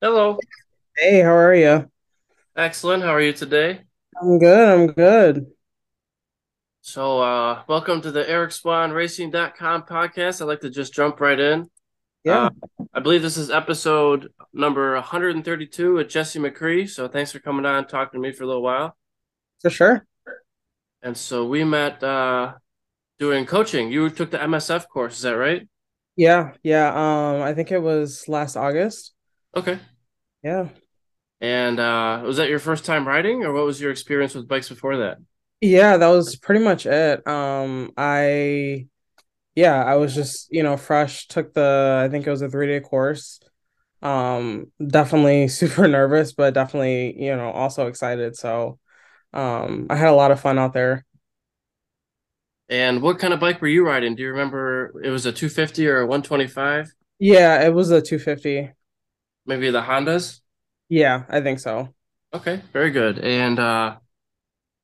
Hello. Hey, how are you? Excellent. How are you today? I'm good. I'm good. So, uh, welcome to the Eric Swahn Racing.com podcast. I'd like to just jump right in. Uh, Yeah, I believe this is episode number 132 with Jessy McCree. So, thanks for coming on and talking to me for a little while. for sure. And so, we met uh, doing coaching. You took the MSF course, is that right? Yeah, yeah. Um, I think it was last August. Okay. Yeah. And uh, was that your first time riding, or what was your experience with bikes before that? Yeah, that was pretty much it. Um, I yeah, I was just, you know, fresh, took the I think it was a three day course. Um, definitely super nervous, but definitely, you know, also excited. So, um, I had a lot of fun out there. And what kind of bike were you riding? Do you remember it was a 250 or a 125? Yeah, it was a 250. Maybe the Hondas? Yeah, I think so. Okay, very good. And uh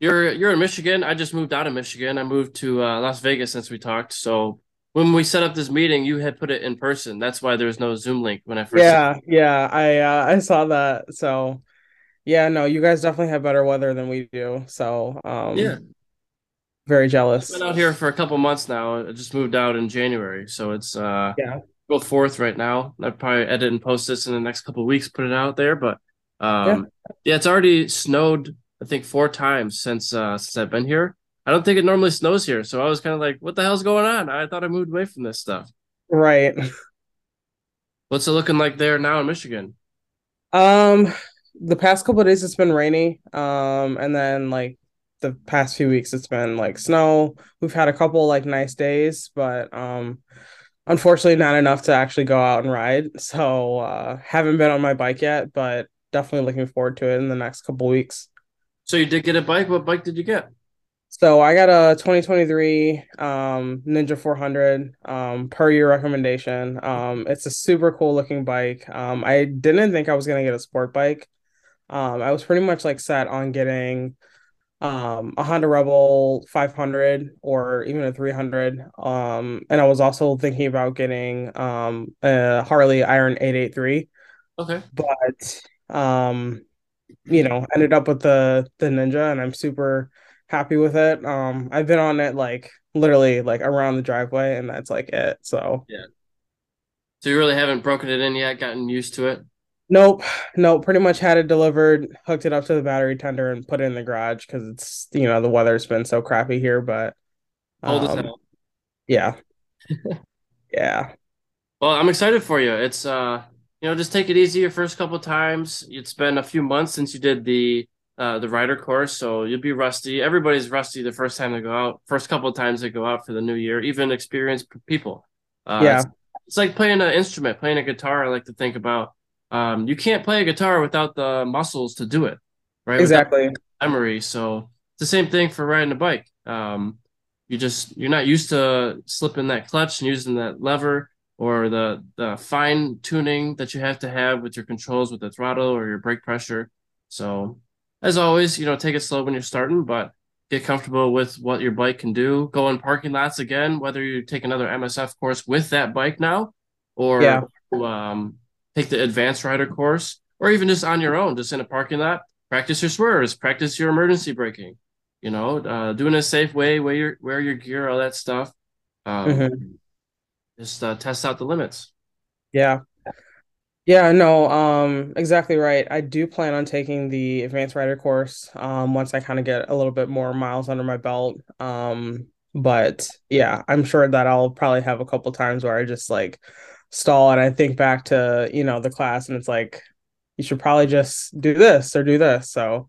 you're you're in Michigan. I just moved out of Michigan. I moved to uh, Las Vegas since we talked. So when we set up this meeting, you had put it in person. That's why there was no Zoom link when I first. Yeah, yeah, I uh, I saw that. So, Yeah, no, you guys definitely have better weather than we do. So, Yeah, um, very I've been out here for a couple months now. I just moved out in January, so it's uh Yeah. Go forth right now. I'll probably edit and post this in the next couple of weeks, put it out there. But Yeah. um, yeah, it's already snowed. I think four times since uh since I've been here. I don't think it normally snows here, so I was kind of like, "What the hell's going on?" I thought I moved away from this stuff. Right. What's it looking like there now in Michigan? Um, the past couple of days it's been rainy. Um, and then like the past few weeks it's been like snow. We've had a couple like nice days, but um unfortunately not enough to actually go out and ride. So, uh haven't been on my bike yet, but definitely looking forward to it in the next couple weeks. So you did get a bike. What bike did you get? So I got a 2023 um, Ninja 400 um, per your recommendation. Um, it's a super cool looking bike. Um, I didn't think I was gonna get a sport bike. Um, I was pretty much like set on getting um, a Honda Rebel 500 or even a 300. Um, and I was also thinking about getting um, a Harley Iron 883, Okay. but um, you know, ended up with the the Ninja, and I'm super happy with it. Um, I've been on it like literally like around the driveway, and that's like it. So Yeah. So you really haven't broken it in yet, gotten used to it. Nope, nope. Pretty much had it delivered, hooked it up to the battery tender, and put it in the garage because it's you know the weather's been so crappy here. But um, yeah, yeah, Well, I'm excited for you. It's uh, you know, just take it easy your first couple times. It's been a few months since you did the uh the rider course, so you'll be rusty. Everybody's rusty the first time they go out, first couple of times they go out for the new year, even experienced people. Uh, yeah, it's it's like playing an instrument, playing a guitar. I like to think about. Um, you can't play a guitar without the muscles to do it, right? Without exactly. memory. So it's the same thing for riding a bike. Um, you just you're not used to slipping that clutch and using that lever or the the fine tuning that you have to have with your controls with the throttle or your brake pressure. So as always, you know, take it slow when you're starting, but get comfortable with what your bike can do. Go in parking lots again, whether you take another MSF course with that bike now, Yeah, or um, take the advanced rider course, or even just on your own, just in a parking lot practice your swerves, practice your emergency braking, you know, uh, do in a safe way, wear your wear your gear, all that stuff. Um, hmm just uh, test out the limits. yeah. Yeah, no, um, exactly right. I do plan on taking the advanced rider course, um, once I kind of get a little bit more miles under my belt. Um, but yeah, I'm sure that I'll probably have a couple times where I just like stall and I think back to, you know, the class and it's like, you should probably just do this or do this. So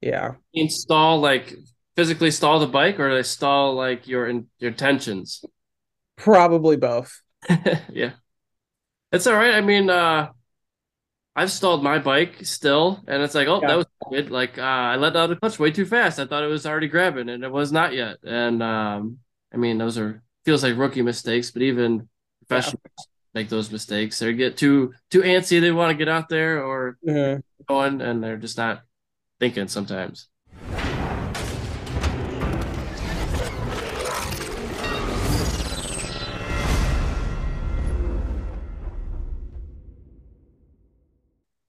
yeah, Install like physically stall the bike, or they stall like your in, your tensions. probably both. yeah, it's all right. I mean, uh, I've stalled my bike still, and it's like, oh, that was good. Like, uh, I let out the clutch way too fast. I thought it was already grabbing, and it was not yet. And um, I mean, those are feels like rookie mistakes, but even Yeah. make those mistakes. They get too too antsy. They want to get out there or Mhm. going, and they're just not thinking sometimes.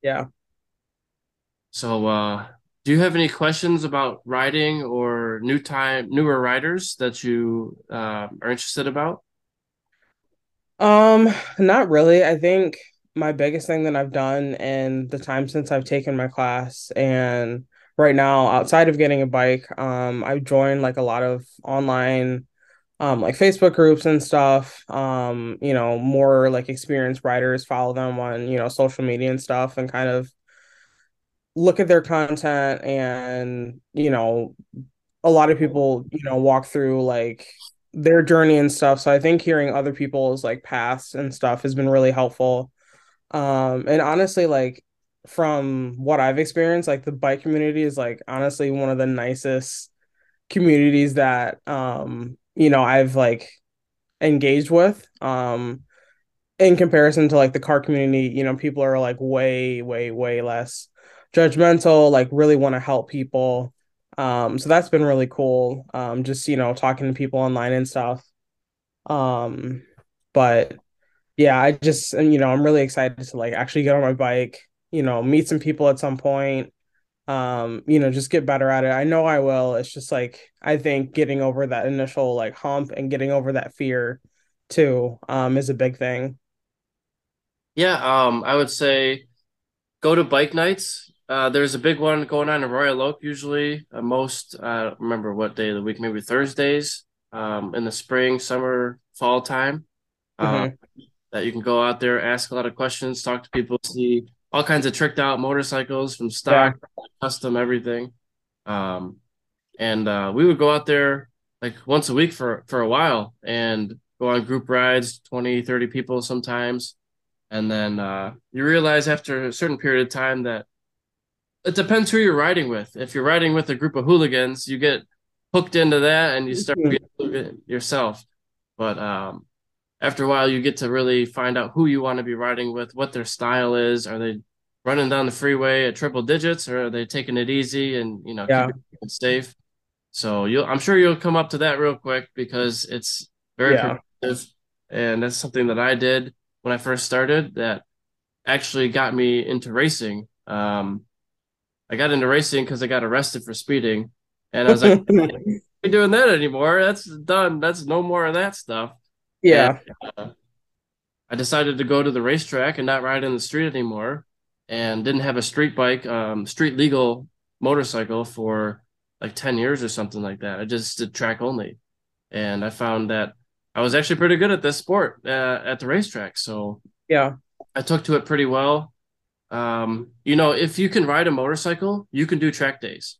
Yeah. So, uh, do you have any questions about riding or new time newer riders that you uh, are interested about? Um, not really. I think my biggest thing that I've done in the time since I've taken my class and right now outside of getting a bike, um, I've joined like a lot of online um like Facebook groups and stuff. Um, you know, more like experienced riders, follow them on, you know, social media and stuff and kind of look at their content and, you know, a lot of people, you know, walk through like their journey and stuff. So I think hearing other people's like paths and stuff has been really helpful. Um, and honestly, like from what I've experienced, like the bike community is like honestly one of the nicest communities that um, you know, I've like engaged with. Um, in comparison to like the car community, you know, people are like way, way, way less judgmental, like really want to help people. Um, so that's been really cool. Um, just you know, talking to people online and stuff. Um, but yeah, I just and you know, I'm really excited to like actually get on my bike, you know, meet some people at some point. Um, you know, just get better at it. I know I will. It's just like I think getting over that initial like hump and getting over that fear too, um, is a big thing. Yeah, um, I would say go to bike nights. Uh, there's a big one going on in Royal Oak usually. Uh, most uh, I don't remember what day of the week, maybe Thursdays. Um, in the spring, summer, fall time. Uh, hmm that you can go out there, ask a lot of questions, talk to people, see all kinds of tricked out motorcycles from Yeah. stock, custom, everything. Um, and uh, we would go out there like once a week for for a while and go on group rides, 20, 30 people sometimes. And then uh, you realize after a certain period of time that it depends who you're riding with. If you're riding with a group of hooligans, you get hooked into that and you start hooligan yourself. But um, after a while, you get to really find out who you want to be riding with, what their style is. Are they running down the freeway at triple digits, or are they taking it easy and you know Yeah. keeping it safe? So you'll, I'm sure you'll come up to that real quick because it's very Yeah. progressive, and that's something that I did when I first started that actually got me into racing. Um, I got into racing because I got arrested for speeding, and I was like, "I ain't doing that anymore. That's done. That's no more of that stuff." And Yeah. uh, I decided to go to the racetrack and not ride in the street anymore, and didn't have a street bike, um, street legal motorcycle for like 10 years or something like that. I just did track only. And I found that I was actually pretty good at this sport uh, at the racetrack. So Yeah. I took to it pretty well. Um, you know, if you can ride a motorcycle, you can do track days.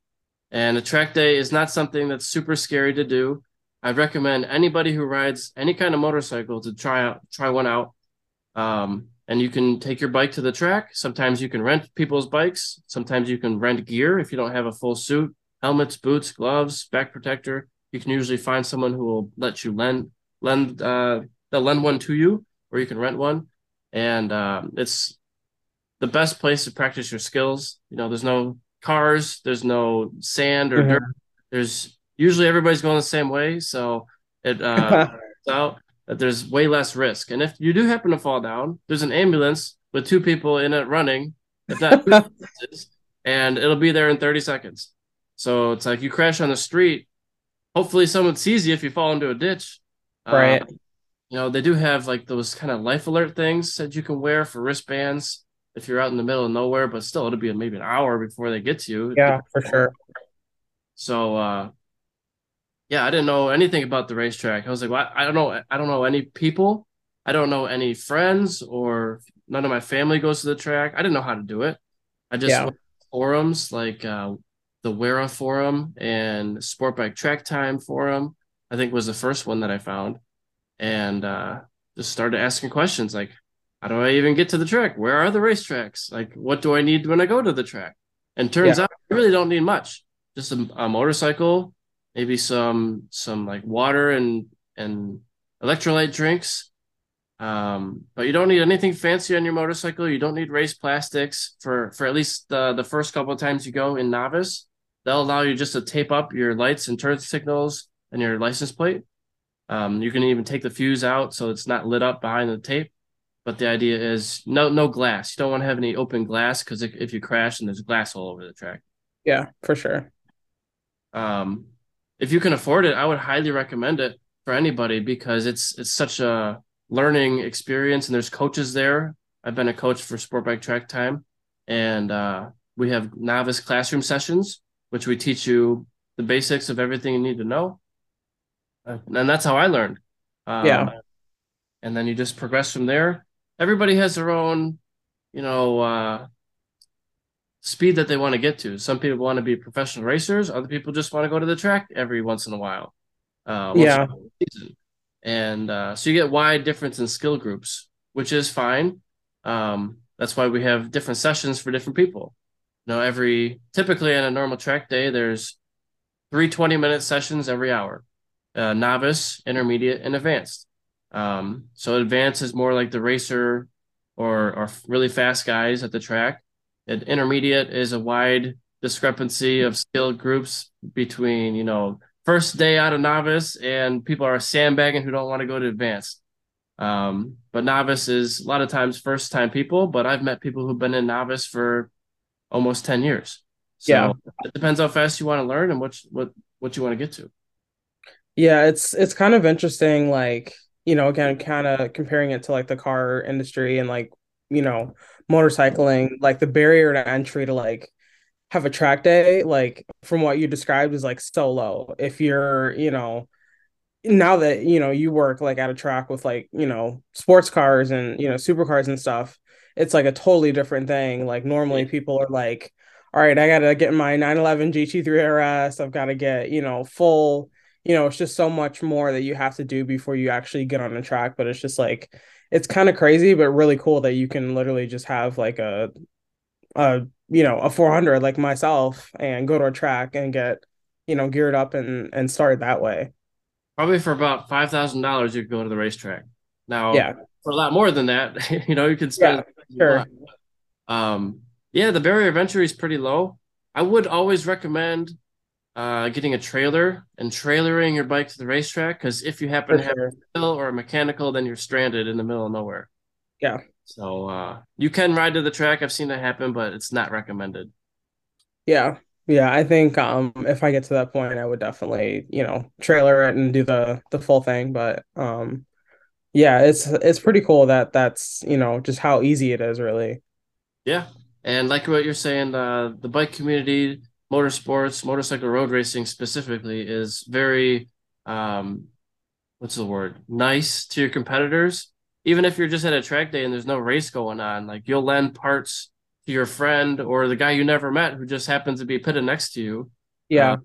And a track day is not something that's super scary to do. I recommend anybody who rides any kind of motorcycle to try out try one out. Um, and you can take your bike to the track. Sometimes you can rent people's bikes. Sometimes you can rent gear if you don't have a full suit, helmets, boots, gloves, back protector. You can usually find someone who will let you lend lend uh they'll lend one to you, or you can rent one. And um, it's the best place to practice your skills. You know, there's no cars, there's no sand or dirt. Mhm. There's usually everybody's going the same way, so it uh out that there's way less risk. And if you do happen to fall down, there's an ambulance with two people in it running, if not and it'll be there in 30 seconds. So it's like you crash on the street. Hopefully, someone sees you if you fall into a ditch. Uh, Right. you know, they do have like those kind of life alert things that you can wear for wristbands if you're out in the middle of nowhere, but still it'll be maybe an hour before they get to you. Yeah, for sure. So uh yeah, I didn't know anything about the racetrack. I was like, well, I don't know I don't know any people. I don't know any friends or none of my family goes to the track. I didn't know how to do it. I just Yeah. went to forums like uh the WERA forum and Sport Bike Track Time forum, I think was the first one that I found and uh, just started asking questions like, how do I even get to the track? Where are the racetracks? Like, what do I need when I go to the track? And turns Yeah. out I really don't need much. Just a, a motorcycle, maybe some some like water and and electrolyte drinks. Um, but you don't need anything fancy on your motorcycle. You don't need race plastics for for at least the the first couple of times you go in novice. They'll allow you just to tape up your lights and turn signals and your license plate. Um, you can even take the fuse out so it's not lit up behind the tape. But the idea is no no glass. You don't want to have any open glass because if, if you crash and there's glass all over the track. Yeah, for sure. Um, if you can afford it, I would highly recommend it for anybody because it's it's such a learning experience and there's coaches there. I've been a coach for sport bike track time and uh, we have novice classroom sessions which we teach you the basics of everything you need to know. Uh, and that's how I learned. Um, yeah. And then you just progress from there. Everybody has their own, you know, uh, speed that they want to get to. Some people want to be professional racers. Other people just want to go to the track every once in a while. Uh, yeah. And uh, so you get wide difference in skill groups, which is fine. Um, that's why we have different sessions for different people. You know, every typically on a normal track day, there's three 20 minute sessions every hour uh, novice, intermediate, and advanced. Um, so advanced is more like the racer or, or really fast guys at the track. And intermediate is a wide discrepancy of skill groups between, you know, first day out of novice and people are sandbagging who don't want to go to advanced. Um, but novice is a lot of times first time people, but I've met people who've been in novice for almost 10 years. So yeah. it depends how fast you want to learn and what what what you want to get to. Yeah, it's it's kind of interesting like, you know, again kind of comparing it to like the car industry and like, you know, motorcycling, like the barrier to entry to like have a track day, like from what you described, is like so low. If you're, you know, now that you know you work like at a track with like you know sports cars and you know supercars and stuff, it's like a totally different thing. Like normally people are like, all right, I gotta get my 911 GT3 RS. I've got to get you know full. You know, it's just so much more that you have to do before you actually get on the track. But it's just like it's kind of crazy, but really cool that you can literally just have like a a you know a 400 like myself and go to a track and get you know geared up and and start that way probably for about five thousand dollars you could go to the racetrack now yeah for a lot more than that you know you could spend yeah, sure. um yeah the barrier of entry is pretty low i would always recommend uh, getting a trailer and trailering your bike to the racetrack because if you happen to have a or a mechanical then you're stranded in the middle of nowhere yeah so uh, you can ride to the track. I've seen that happen, but it's not recommended. Yeah. Yeah, I think um if I get to that point I would definitely, you know, trailer it and do the the full thing, but um yeah, it's it's pretty cool that that's, you know, just how easy it is really. Yeah. And like what you're saying, uh the bike community, motorsports, motorcycle road racing specifically is very um what's the word? nice to your competitors even if you're just at a track day and there's no race going on, like you'll lend parts to your friend or the guy you never met who just happens to be pitted next to you. Yeah. Uh,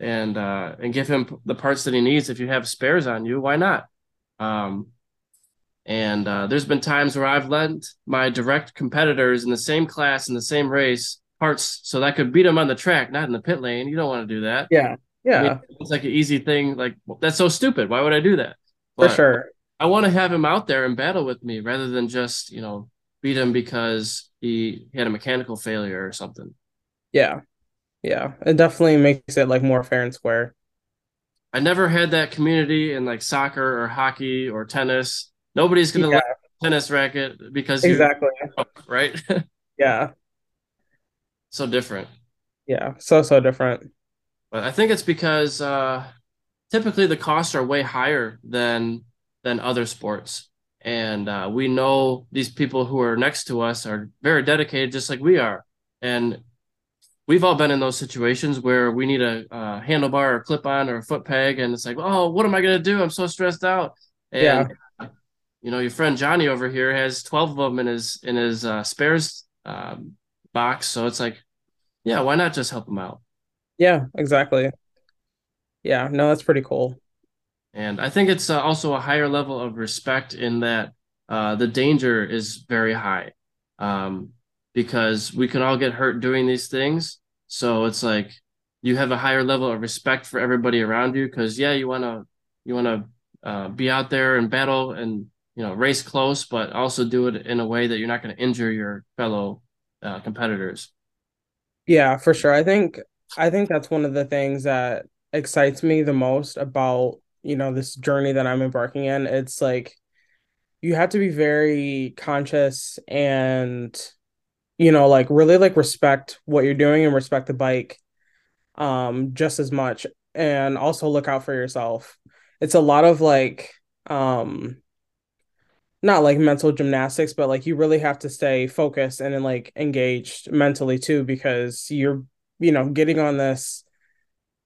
and uh and give him the parts that he needs if you have spares on you, why not? Um and uh, there's been times where I've lent my direct competitors in the same class in the same race parts so that I could beat them on the track, not in the pit lane. You don't want to do that. Yeah. Yeah. I mean, it's like an easy thing. Like, that's so stupid. Why would I do that? But, For sure. I want to have him out there and battle with me rather than just, you know, beat him because he, had a mechanical failure or something. Yeah. Yeah. It definitely makes it like more fair and square. I never had that community in like soccer or hockey or tennis. Nobody's gonna yeah. let tennis racket because exactly right. yeah. So different. Yeah. So so different. But I think it's because uh typically the costs are way higher than than other sports. And uh, we know these people who are next to us are very dedicated, just like we are. And we've all been in those situations where we need a, a handlebar or clip on or a foot peg, and it's like, oh, what am I gonna do? I'm so stressed out. And, yeah. You know, your friend Johnny over here has twelve of them in his in his uh, spares um, box, so it's like, yeah, why not just help them out? Yeah, exactly. Yeah, no, that's pretty cool. And I think it's uh, also a higher level of respect in that uh, the danger is very high um, because we can all get hurt doing these things. So it's like you have a higher level of respect for everybody around you because yeah, you want to you want to uh, be out there and battle and you know race close, but also do it in a way that you're not going to injure your fellow uh, competitors. Yeah, for sure. I think I think that's one of the things that excites me the most about you know this journey that i'm embarking in it's like you have to be very conscious and you know like really like respect what you're doing and respect the bike um just as much and also look out for yourself it's a lot of like um not like mental gymnastics but like you really have to stay focused and then like engaged mentally too because you're you know getting on this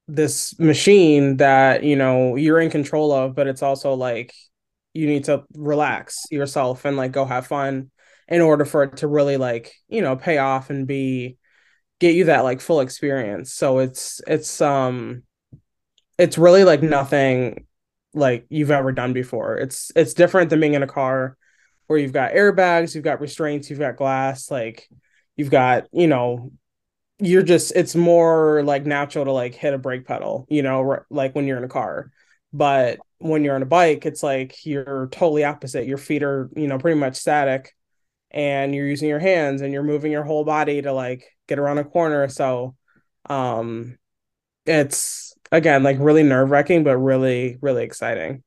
this machine that you know you're in control of but it's also like you need to relax yourself and like go have fun in order for it to really like you know pay off and be get you that like full experience. So it's it's um it's really like nothing like you've ever done before. It's it's different than being in a car where you've got airbags you've got restraints you've got glass like you've got you know you're just it's more like natural to like hit a brake pedal you know like when you're in a car. But when you're on a bike it's like you're totally opposite. Your feet are you know pretty much static and you're using your hands and you're moving your whole body to like get around a corner. So um it's again like really nerve-wracking but really really exciting.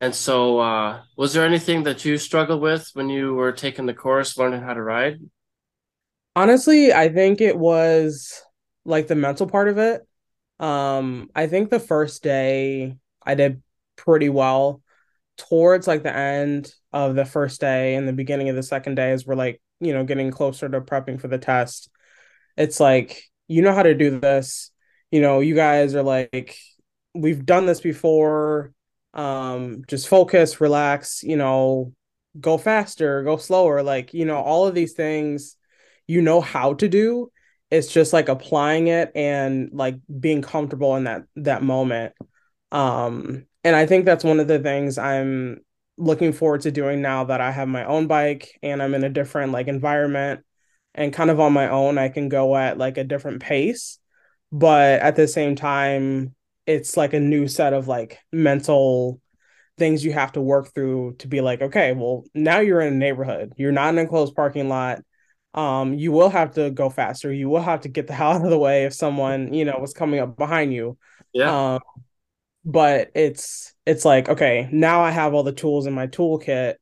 And so uh was there anything that you struggled with when you were taking the course learning how to ride? Honestly i think it was like the mental part of it. Um i think the first day i did pretty well. Towards like the end of the first day and the beginning of the second day as we're like you know getting closer to prepping for the test. It's like you know how to do this you know you guys are like we've done this before. Um just focus relax you know go faster go slower. Like you know all of these things you know how to do. It's just like applying it and like being comfortable in that that moment. Um and I think that's one of the things I'm looking forward to doing now that I have my own bike and I'm in a different like environment and kind of on my own I can go at like a different pace but at the same time it's like a new set of like mental things you have to work through to be like okay well now you're in a neighborhood. You're not in a closed parking lot. Um you will have to go faster. You will have to get the hell out of the way if someone you know was coming up behind you. Yeah. Um but it's it's like okay now i have all the tools in my toolkit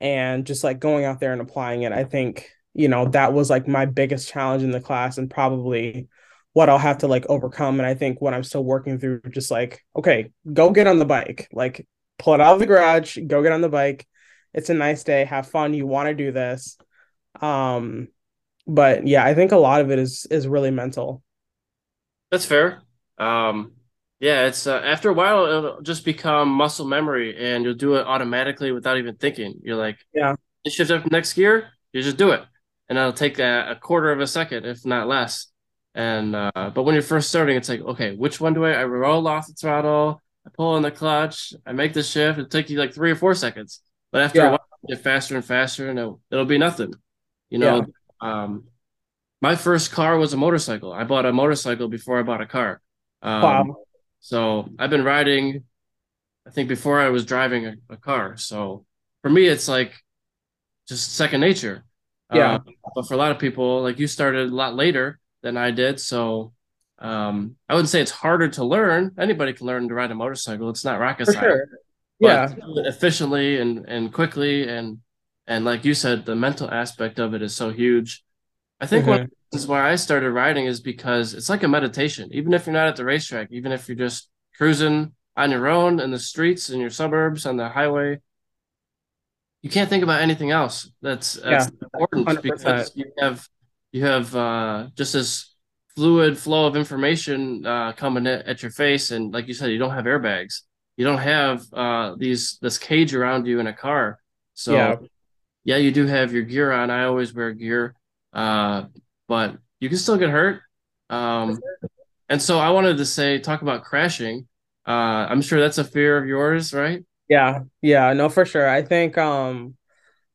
and just like going out there and applying it. I think you know that was like my biggest challenge in the class and probably what i'll have to like overcome. And i think what i'm still working through just like okay go get on the bike. Like pull it out of the garage go get on the bike. It's a nice day. Have fun. You want to do this. Um but yeah i think a lot of it is is really mental. That's fair. Um yeah, it's uh, after a while it'll just become muscle memory, and you'll do it automatically without even thinking. You're like, yeah, shift up next gear, you just do it, and it'll take a, a quarter of a second, if not less. And uh, but when you're first starting, it's like, okay, which one do I? I roll off the throttle, I pull on the clutch, I make the shift. It'll take you like three or four seconds, but after yeah. a while, get faster and faster, and it'll, it'll be nothing. You know, yeah. um, my first car was a motorcycle. I bought a motorcycle before I bought a car. Um, wow so I've been riding, I think before I was driving a, a car. So for me, it's like just second nature. Yeah. Uh, but for a lot of people, like you started a lot later than I did. So um, I wouldn't say it's harder to learn. Anybody can learn to ride a motorcycle. It's not rocket science. Sure. Yeah. efficiently and, and quickly. And, and like you said, the mental aspect of it is so huge. I think mm-hmm. one why I started riding is because it's like a meditation. Even if you're not at the racetrack, even if you're just cruising on your own in the streets in your suburbs on the highway, you can't think about anything else. That's, that's yeah, important 100%. because you have you have uh, just this fluid flow of information uh, coming at, at your face, and like you said, you don't have airbags. You don't have uh, these this cage around you in a car. So yeah. yeah, you do have your gear on. I always wear gear. Uh, but you can still get hurt. Um, and so I wanted to say, talk about crashing. Uh, I'm sure that's a fear of yours, right? Yeah, yeah, no, for sure. I think um,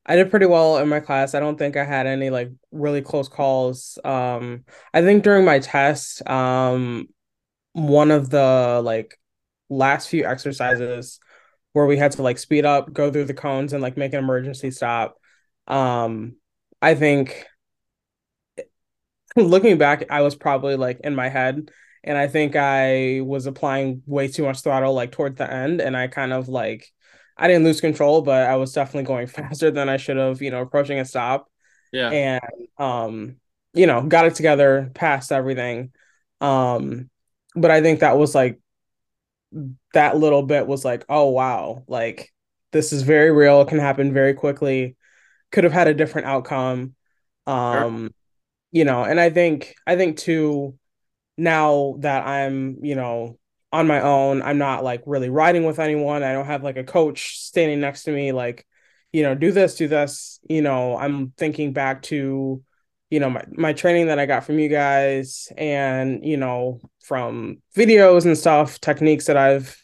I did pretty well in my class. I don't think I had any like really close calls. Um, I think during my test, um, one of the like last few exercises where we had to like speed up, go through the cones, and like make an emergency stop. Um, I think looking back, I was probably like in my head, and I think I was applying way too much throttle like toward the end, and I kind of like I didn't lose control, but I was definitely going faster than I should have, you know, approaching a stop. Yeah. And um, you know, got it together, passed everything. Um, but I think that was like that little bit was like, oh wow, like this is very real, it can happen very quickly. Could have had a different outcome. Sure. Um, you know, and I think I think too now that I'm, you know, on my own, I'm not like really riding with anyone. I don't have like a coach standing next to me, like, you know, do this, do this. You know, I'm thinking back to, you know, my, my training that I got from you guys and, you know, from videos and stuff, techniques that I've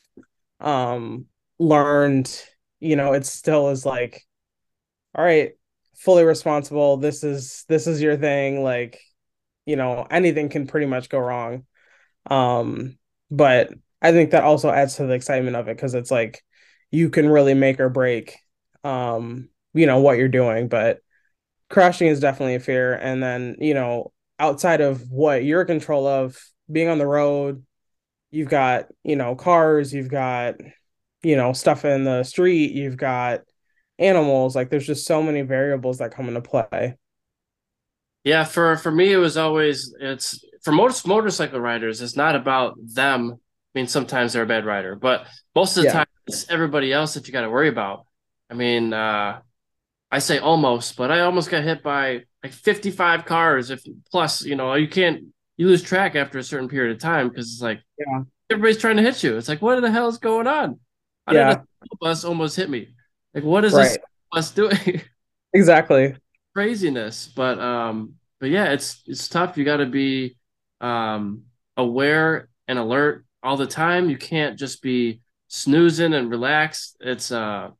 um learned, you know, it still is like, all right, fully responsible. This is this is your thing. Like, you know, anything can pretty much go wrong. Um, but I think that also adds to the excitement of it because it's like you can really make or break um, you know, what you're doing. But crashing is definitely a fear. And then, you know, outside of what you're in control of, being on the road, you've got, you know, cars, you've got, you know, stuff in the street, you've got animals. Like there's just so many variables that come into play. Yeah, for for me it was always it's for most motorcycle riders, it's not about them. I mean, sometimes they're a bad rider, but most of the Yeah. time it's everybody else that you got to worry about. I mean, uh I say almost, but I almost got hit by like 55 cars if plus, you know, you can't you lose track after a certain period of time because it's like Yeah. everybody's trying to hit you. It's like what in the hell is going on? How did a Yeah. bus almost hit me? Like what is this Right. bus doing? Exactly. craziness. But um, but yeah, it's it's tough. You got to be um aware and alert all the time. You can't just be snoozing and relaxed. It's uh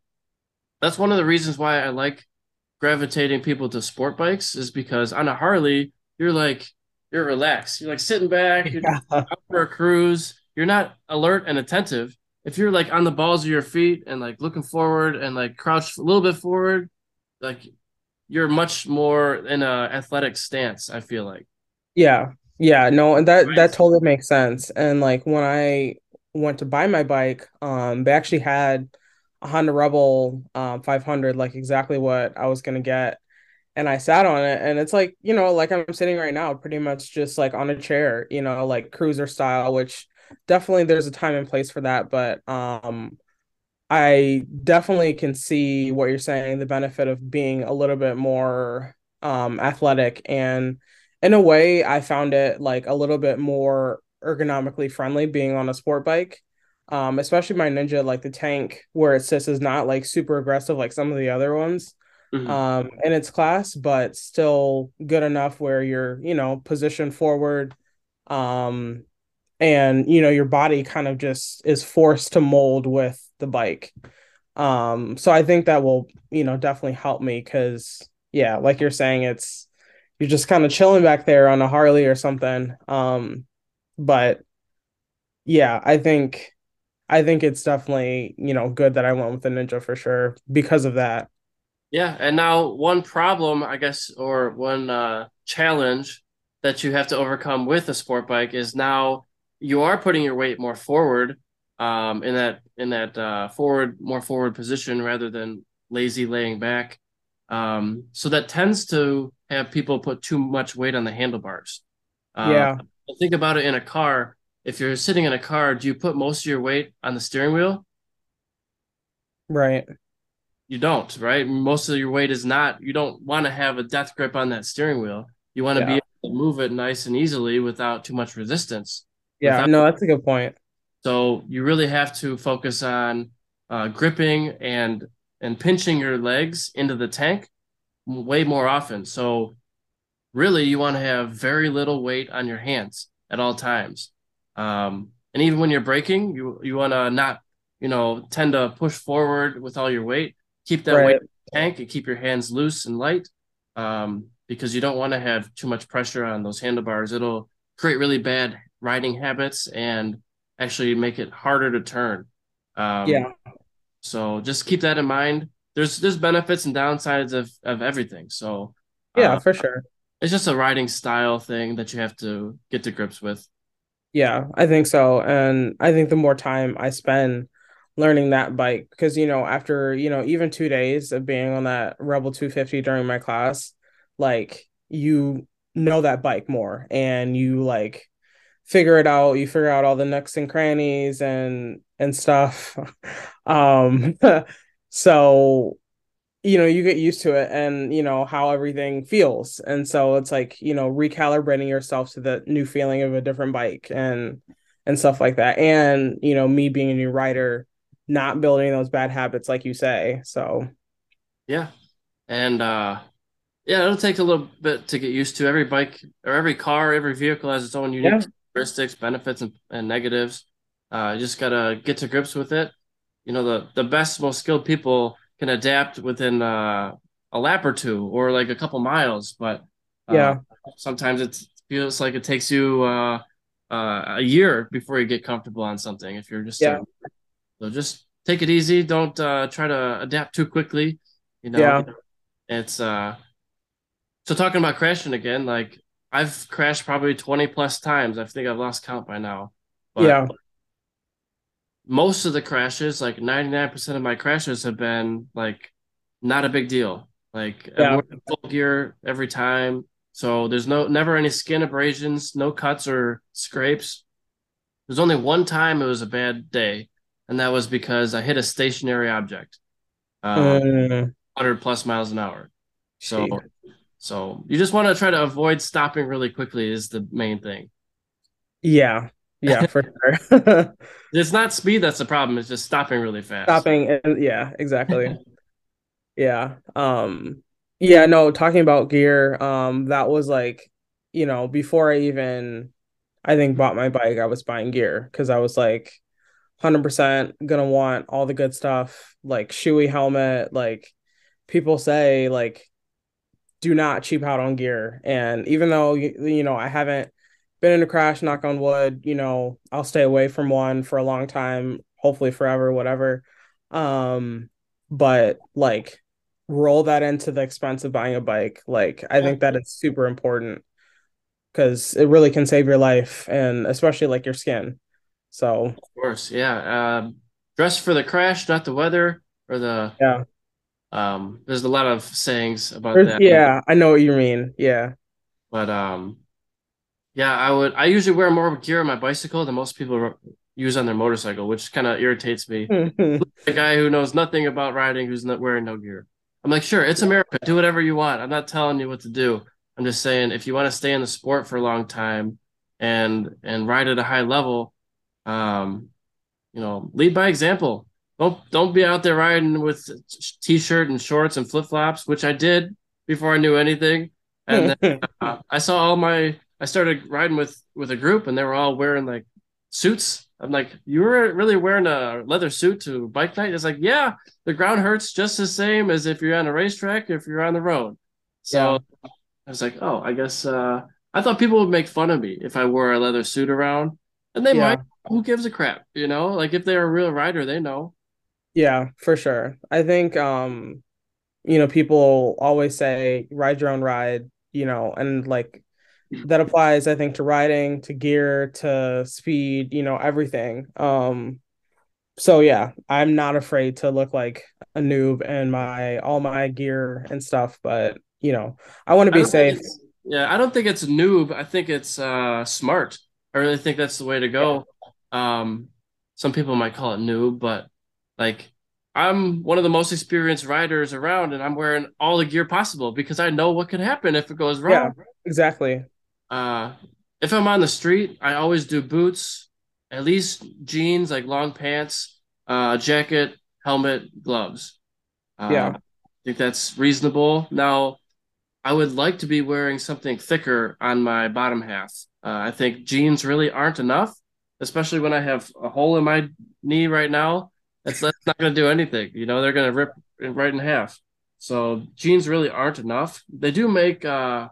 that's one of the reasons why I like gravitating people to sport bikes is because on a Harley, you're like you're relaxed. You're like sitting back, you're Yeah. out for a cruise. You're not alert and attentive. If you're like on the balls of your feet and like looking forward and like crouched a little bit forward, like you're much more in a athletic stance, I feel like. Yeah. Yeah. No, and that that totally makes sense. And like when I went to buy my bike, um, they actually had a Honda Rebel um 500, like exactly what I was gonna get. And I sat on it, and it's like, you know, like I'm sitting right now, pretty much just like on a chair, you know, like cruiser style, which definitely there's a time and place for that. But um I definitely can see what you're saying, the benefit of being a little bit more um athletic and in a way I found it like a little bit more ergonomically friendly being on a sport bike. Um, especially my Ninja, like the tank where it sits is not like super aggressive like some of the other ones Mhm. um in its class, but still good enough where you're, you know, positioned forward. Um, and you know your body kind of just is forced to mold with the bike um so i think that will you know definitely help me because yeah like you're saying it's you're just kind of chilling back there on a harley or something um but yeah i think i think it's definitely you know good that i went with the ninja for sure because of that Yeah, and now one problem, I guess, or one uh, challenge that you have to overcome with a sport bike is now you are putting your weight more forward, um, in that in that uh, forward, more forward position rather than lazy laying back. Um, so that tends to have people put too much weight on the handlebars. Uh, yeah think about it in a car. If you're sitting in a car, do you put most of your weight on the steering wheel? right You don't, right? Most of your weight is not, you don't want to have a death grip on that steering wheel. You want to be able to move it nice and easily without too much resistance. yeah Without no that's a good point so you really have to focus on uh, gripping and and pinching your legs into the tank way more often. So really you want to have very little weight on your hands at all times. Um, and even when you're braking, you you want to not, you know, tend to push forward with all your weight. Keep that weight right in the tank and keep your hands loose and light, um, because you don't want to have too much pressure on those handlebars. It'll create really bad riding habits and actually make it harder to turn. Um, yeah so just keep that in mind. There's there's benefits and downsides of of everything. So yeah uh, for sure it's just a riding style thing that you have to get to grips with. Yeah, I think so. And I think the more time I spend learning that bike because you know after you know even two days of being on that rebel 250 during my class like you know that bike more and you like figure it out you figure out all the nooks and crannies and and stuff um so you know you get used to it and you know how everything feels. And so it's like you know recalibrating yourself to the new feeling of a different bike and and stuff like that. And you know me being a new rider not building those bad habits like you say. So yeah. And uh yeah it'll take a little bit to get used to every bike or every car every vehicle has its own unique yeah. characteristics benefits and, and negatives. Uh you just gotta get to grips with it you know the the best most skilled people can adapt within uh, a lap or two or like a couple miles. But uh, yeah, sometimes it feels like it takes you uh, uh, a year before you get comfortable on something. If you're just yeah, so just take it easy. Don't uh, try to adapt too quickly. You know, yeah. it's uh. So talking about crashing again, like I've crashed probably twenty plus times. I think I've lost count by now. But, yeah most of the crashes, like 99% of my crashes have been like not a big deal. Like yeah. full gear every time. So there's no never any skin abrasions, no cuts or scrapes. There's only one time it was a bad day, and that was because I hit a stationary object. Um, uh, 100 plus miles an hour. So geez. so you just want to try to avoid stopping really quickly is the main thing. Yeah. Yeah, for sure. it's not speed that's the problem. It's just stopping really fast. Stopping and yeah, exactly. yeah. Um yeah, no, talking about gear, um, that was like, you know, before I even I think bought my bike, I was buying gear because I was like 100% gonna want all the good stuff, like Shoei helmet, like people say like do not cheap out on gear. And even though you know, I haven't been in a crash, knock on wood, you know, I'll stay away from one for a long time, hopefully forever, whatever. Um, but like roll that into the expense of buying a bike. Like I think that is super important because it really can save your life and especially like your skin. So of course, yeah. Um, dress for the crash, not the weather or the yeah. Um, there's a lot of sayings about there's, that. Yeah, I know what you mean. Yeah. But um, yeah, I would. I usually wear more gear on my bicycle than most people use on their motorcycle, which kind of irritates me. the guy who knows nothing about riding, who's not wearing no gear. I'm like, sure, it's America. Do whatever you want. I'm not telling you what to do. I'm just saying, if you want to stay in the sport for a long time and and ride at a high level, um, you know, lead by example. Don't don't be out there riding with t-shirt and shorts and flip flops, which I did before I knew anything. And then, uh, I saw all my I started riding with with a group and they were all wearing like suits. I'm like, you were really wearing a leather suit to bike night? It's like, yeah, the ground hurts just the same as if you're on a racetrack, if you're on the road. So yeah. I was like, oh, I guess uh, I thought people would make fun of me if I wore a leather suit around. And they yeah. might. Who gives a crap? You know, like if they're a real rider, they know. Yeah, for sure. I think um, you know, people always say ride your own ride, you know, and like that applies i think to riding to gear to speed you know everything. Um so yeah i'm not afraid to look like a noob and my all my gear and stuff but you know i want to be safe. yeah i don't think it's noob i think it's uh smart. I really think that's the way to go. Um some people might call it noob but like i'm one of the most experienced riders around and i'm wearing all the gear possible because i know what could happen if it goes wrong. yeah exactly uh, if I'm on the street, I always do boots, at least jeans, like long pants, uh, jacket, helmet, gloves. Uh, yeah. I think that's reasonable. Now, I would like to be wearing something thicker on my bottom half. Uh, I think jeans really aren't enough, especially when I have a hole in my knee right now. That's, that's not going to do anything. You know, they're going to rip right in half. So jeans really aren't enough. They do make uh,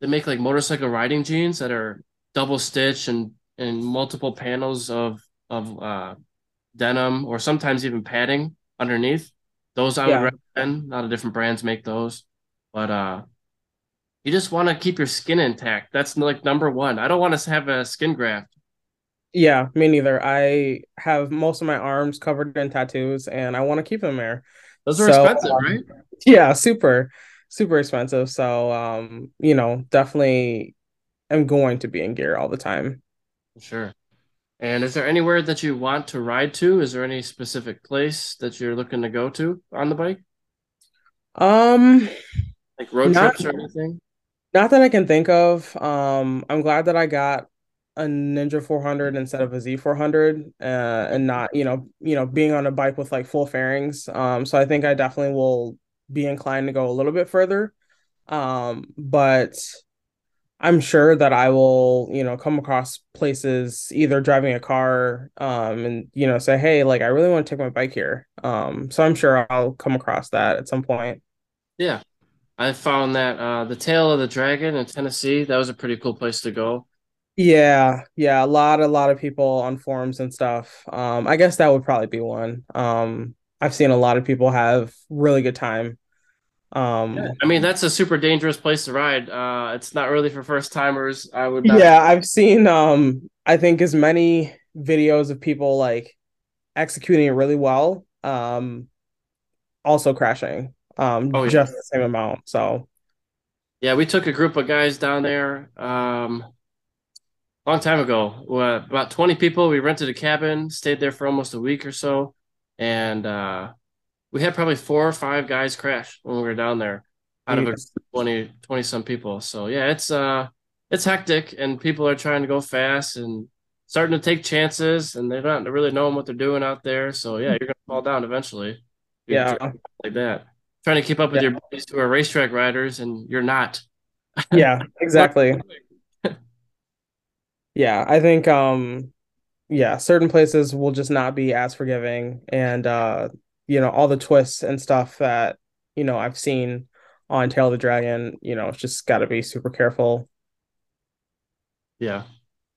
they make like motorcycle riding jeans that are double stitch and and multiple panels of of uh, denim or sometimes even padding underneath. Those I yeah. would recommend. A lot of different brands make those, but uh, you just want to keep your skin intact. That's like number one. I don't want to have a skin graft. Yeah, me neither. I have most of my arms covered in tattoos and I want to keep them there. Those are So, expensive, um, right? yeah, super, super expensive. So, um, you know, definitely am going to be in gear all the time. Sure. And is there anywhere that you want to ride to? Is there any specific place that you're looking to go to on the bike? Um, Like road not trips or anything? not that I can think of. Um, I'm glad that I got a Ninja 400 instead of a Z400, uh, and not, you know, you know, being on a bike with like full fairings. Um, so I think I definitely will be inclined to go a little bit further. Um, but I'm sure that I will, you know, come across places either driving a car, um, and you know, say, hey, like I really want to take my bike here. Um, so I'm sure I'll come across that at some point. Yeah. I found that uh the Tail of the Dragon in Tennessee, that was a pretty cool place to go. Yeah, yeah, a lot, a lot of people on forums and stuff. Um, I guess that would probably be one. Um, I've seen a lot of people have really good time. Yeah. Um, I mean, that's a super dangerous place to ride. Uh it's not really for first timers. I would not yeah, I've seen um, I think as many videos of people like executing it really well. Um, also crashing um Oh yeah. just the same amount so Yeah, we took a group of guys down there um a long time ago. Uh, about 20 people. We rented a cabin, stayed there for almost a week or so, and uh we had probably four or five guys crash when we were down there out of a 20 20 some people. So yeah, it's uh it's hectic and people are trying to go fast and starting to take chances and they're not really knowing what they're doing out there. So yeah, you're gonna fall down eventually. Yeah like that. Trying to keep up with yeah your buddies who are racetrack riders and you're not. yeah exactly yeah i think um yeah certain places will just not be as forgiving and uh you know all the twists and stuff that you know i've seen on tail of the dragon you know it's just got to be super careful Yeah.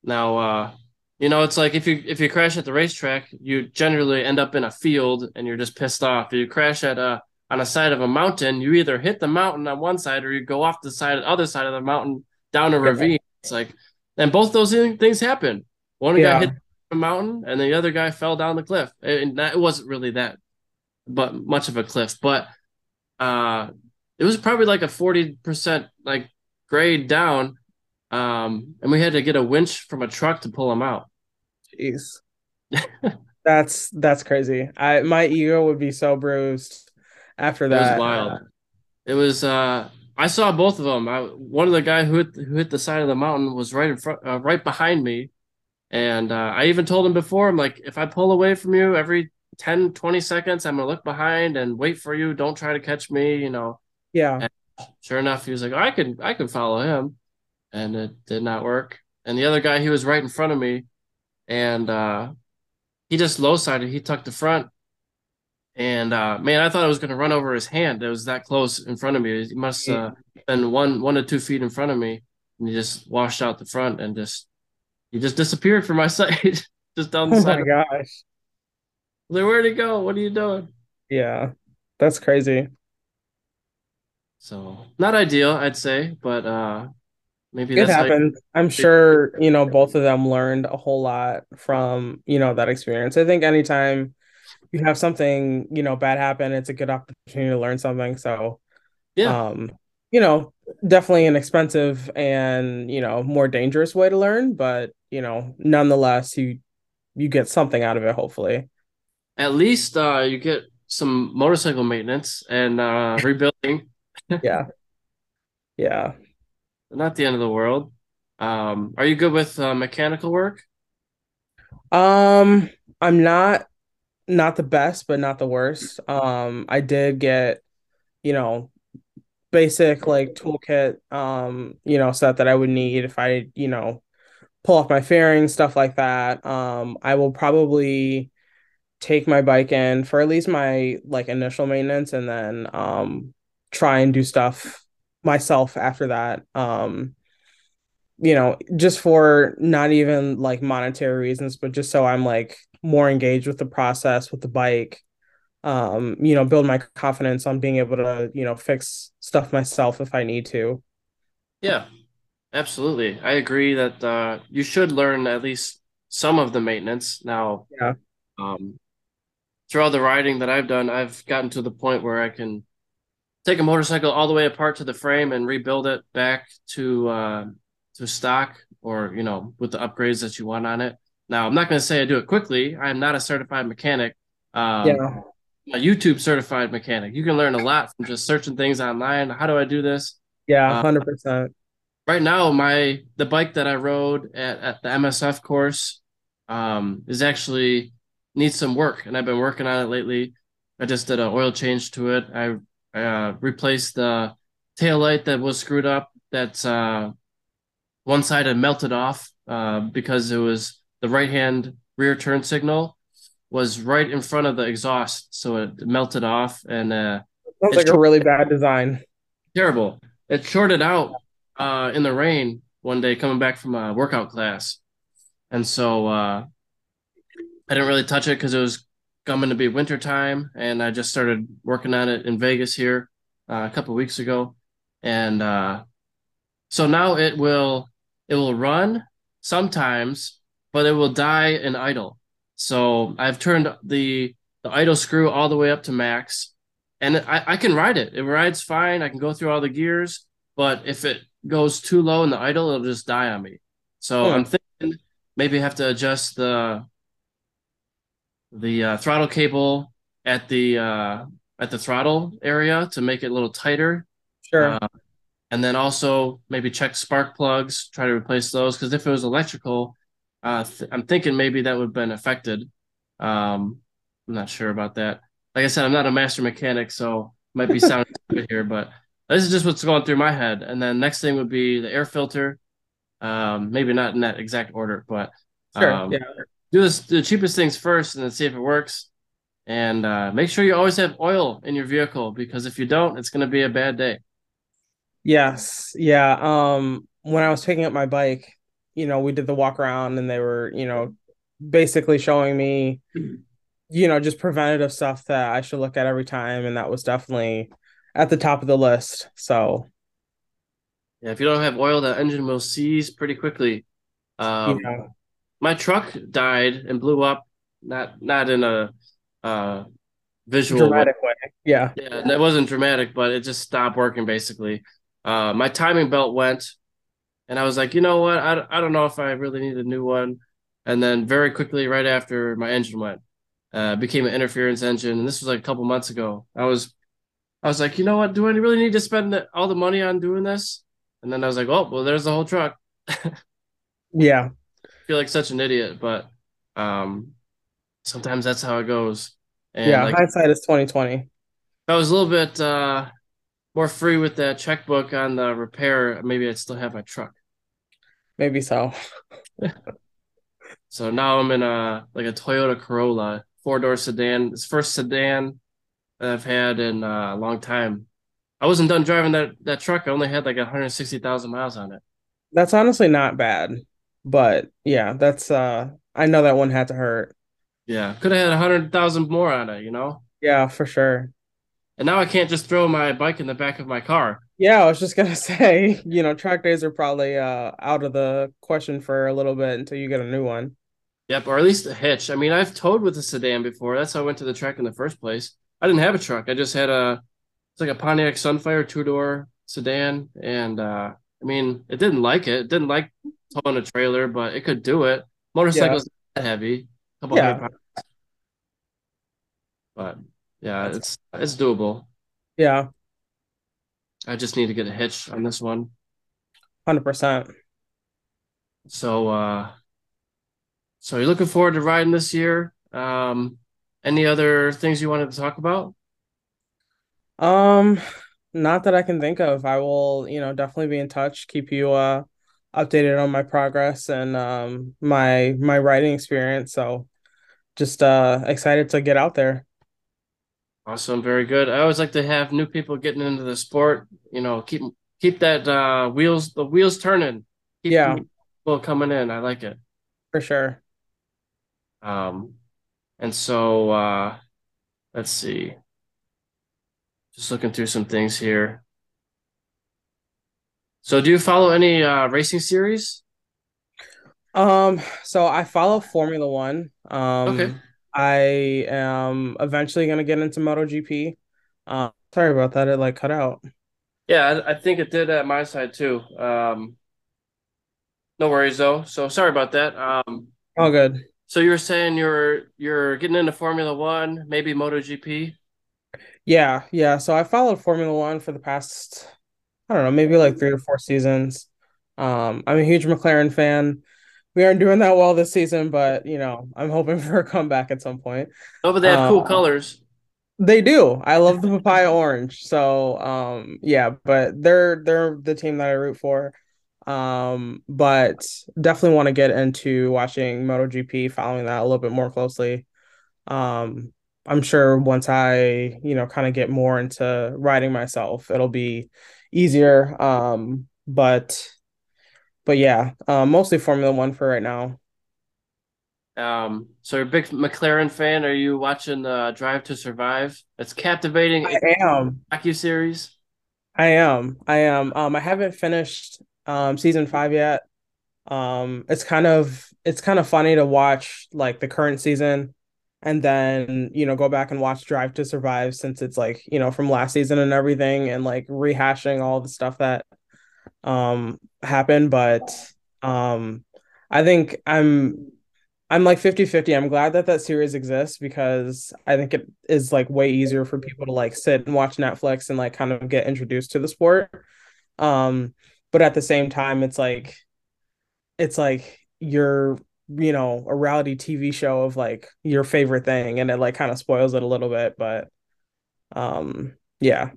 Now, uh, you know, it's like if you if you crash at the racetrack, you generally end up in a field and you're just pissed off. If you crash at a on a side of a mountain, you either hit the mountain on one side or you go off the side other side of the mountain down a yeah ravine. It's like, and both those things happen. One guy hit the mountain and the other guy fell down the cliff. And that it wasn't really that but much of a cliff, but uh it was probably like a 40% like grade down um, and we had to get a winch from a truck to pull him out. jeez that's that's crazy i my ego would be so bruised after that. It was wild. It was uh I saw both of them. I, one of the guy who hit, who hit the side of the mountain was right in front, uh, right behind me, and uh, I even told him before. I'm like, if I pull away from you every 10, 20 seconds, I'm gonna look behind and wait for you. Don't try to catch me, you know. yeah And sure enough, he was like, I can I can follow him, and it did not work. And the other guy, he was right in front of me, and uh, he just low sided. He tucked the front, And uh, man, I thought I was going to run over his hand. It was that close in front of me. He must uh, been one one to two feet in front of me, and he just washed out the front and just he just disappeared from my sight, just down the Oh side. my Of, gosh. like, where'd he go? What are you doing? Yeah. That's crazy. So not ideal, I'd say, but uh, maybe It happened. I'm sure, you know, both of them learned a whole lot from, you know, that experience. I think anytime you have something, you know, bad happen, it's a good opportunity to learn something. So, yeah, um, you know, definitely an expensive and, you know, more dangerous way to learn, but, you know, nonetheless, you you get something out of it, hopefully. at least uh, you get some motorcycle maintenance and uh, rebuilding. Yeah. Yeah. Not the end of the world. Um, are you good with uh, mechanical work? Um, I'm not not the best, but not the worst. Um, I did get, you know, basic like toolkit, um, you know, set that I would need if I, you know, pull off my fairings, stuff like that. Um, I will probably take my bike in for at least my like initial maintenance and then um try and do stuff myself after that. Um, you know, just for not even like monetary reasons, but just so I'm like more engaged with the process with the bike. Um, you know, build my confidence on being able to, you know, fix stuff myself if I need to. Yeah, absolutely. I agree that uh, you should learn at least some of the maintenance. Now, Yeah. um, through all the riding that I've done, I've gotten to the point where I can take a motorcycle all the way apart to the frame and rebuild it back to uh, to stock or you know with the upgrades that you want on it. Now, I'm not going to say I do it quickly. I am not a certified mechanic. Um, Yeah. a YouTube certified mechanic. You can learn a lot from just searching things online. How do I do this? Yeah. Uh, 100%. Right now, my the bike that I rode at, at the MSF course um, is actually needs some work, and I've been working on it lately. I just did an oil change to it. I uh, replaced the tail light that was screwed up. That's uh, one side had melted off uh, because it was the right hand rear turn signal was right in front of the exhaust, so it melted off and uh, Sounds it's like a really bad design. terrible. It shorted out uh, in the rain one day coming back from a workout class, and so uh, I didn't really touch it because it was coming to be winter time, and I just started working on it in Vegas here uh, a couple weeks ago, and uh, so now it will it will run sometimes, but it will die in idle. So I've turned the the idle screw all the way up to max, and I, I can ride it. It rides fine. I can go through all the gears, but if it goes too low in the idle, it'll just die on me. So Hmm. I'm thinking maybe have to adjust the the uh, throttle cable at the uh, at the throttle area to make it a little tighter Sure. uh, and then also maybe check spark plugs, try to replace those. Because if it was electrical, uh, th- I'm thinking maybe that would have been affected. Um, I'm not sure about that. Like I said, I'm not a master mechanic, so might be sounding stupid here, but this is just what's going through my head. And then next thing would be the air filter. Um, maybe not in that exact order, but Sure. um, Yeah. do this the cheapest things first, and then see if it works. And uh, make sure you always have oil in your vehicle because if you don't, it's going to be a bad day. Yes. Yeah. Um, when I was picking up my bike, you know, we did the walk around and they were, you know, basically showing me, you know, just preventative stuff that I should look at every time. And that was definitely at the top of the list. So, Yeah, if you don't have oil, that engine will seize pretty quickly. Um, yeah. my truck died and blew up, not not in a uh, visual way. Dramatic way. Yeah. Yeah, that wasn't dramatic, but it just stopped working basically. Uh, my timing belt went, and I was like, you know what? I, I don't know if I really need a new one. And then very quickly, right after my engine went, uh, became an interference engine, and this was like a couple months ago. I was, I was like, you know what? Do I really need to spend all the money on doing this? And then I was like, oh, well, there's the whole truck. Yeah. I feel like such an idiot, but um, sometimes that's how it goes. And Yeah. like, Hindsight is 2020. I was a little bit uh, more free with that checkbook on the repair, maybe I'd still have my truck. Maybe so. So now I'm in a like a Toyota Corolla, four door sedan. It's first sedan that I've had in uh, a long time. I wasn't done driving that that truck. I only had like 160,000 miles on it. That's honestly not bad. But yeah, that's uh I know that one had to hurt. Yeah, could have had 100,000 more on it, you know. Yeah, for sure. And now I can't just throw my bike in the back of my car. Yeah, I was just gonna say, you know, track days are probably uh out of the question for a little bit until you get a new one. Yep, or at least a hitch. I mean, I've towed with a sedan before. That's how I went to the track in the first place. I didn't have a truck. I just had a it's like a Pontiac Sunfire two door sedan, and uh, I mean, it didn't like it. It didn't like towing a trailer, but it could do it. Motorcycles that heavy, couple Yeah. hundred pounds, but yeah, it's it's doable. Yeah, I just need to get a hitch on this one. 100%. So, uh, so you're looking forward to riding this year? Um, any other things you wanted to talk about? Um, not that I can think of. I will, you know, definitely be in touch, keep you uh updated on my progress and um my my writing experience. So just uh excited to get out there. Awesome, very good. I always like to have new people getting into the sport. You know, keep keep that uh wheels the wheels turning. Keep Yeah. people coming in. I like it. For sure. Um, and so uh, let's see. Just looking through some things here. So, do you follow any uh racing series? Um, so I follow Formula One. Okay. Um, I am eventually gonna get into MotoGP. Uh, sorry about that. It like cut out. Yeah, I, I think it did at my side too. Um, no worries though. So sorry about that. Um, All good. So you were saying you're you're getting into Formula One, maybe MotoGP. Yeah, yeah. So I followed Formula One for the past, I don't know, maybe like three or four seasons. Um, I'm a huge McLaren fan. We aren't doing that well this season, but you know, I'm hoping for a comeback at some point. Oh, but they have cool Um, colors. They do. I love the papaya orange. So, um, yeah, but they're they're the team that I root for. Um, but definitely want to get into watching MotoGP, following that a little bit more closely. Um, I'm sure once I, you know, kind of get more into riding myself, it'll be easier. Um, but but yeah, uh, mostly Formula One for right now. Um, so you're a big McLaren fan. Are you watching uh, Drive to Survive? It's captivating I am. docu-series. I am. I am. Um, I haven't finished um season five yet. Um, it's kind of it's kind of funny to watch like the current season and then, you know, go back and watch Drive to Survive since it's like, you know, from last season and everything and like rehashing all the stuff that um happened, but um I think I'm I'm like fifty fifty. I'm glad that that series exists because I think it is like way easier for people to like sit and watch Netflix and like kind of get introduced to the sport. Um, but at the same time, it's like it's like you're you know a reality TV show of like your favorite thing, and it like kind of spoils it a little bit. But um, yeah,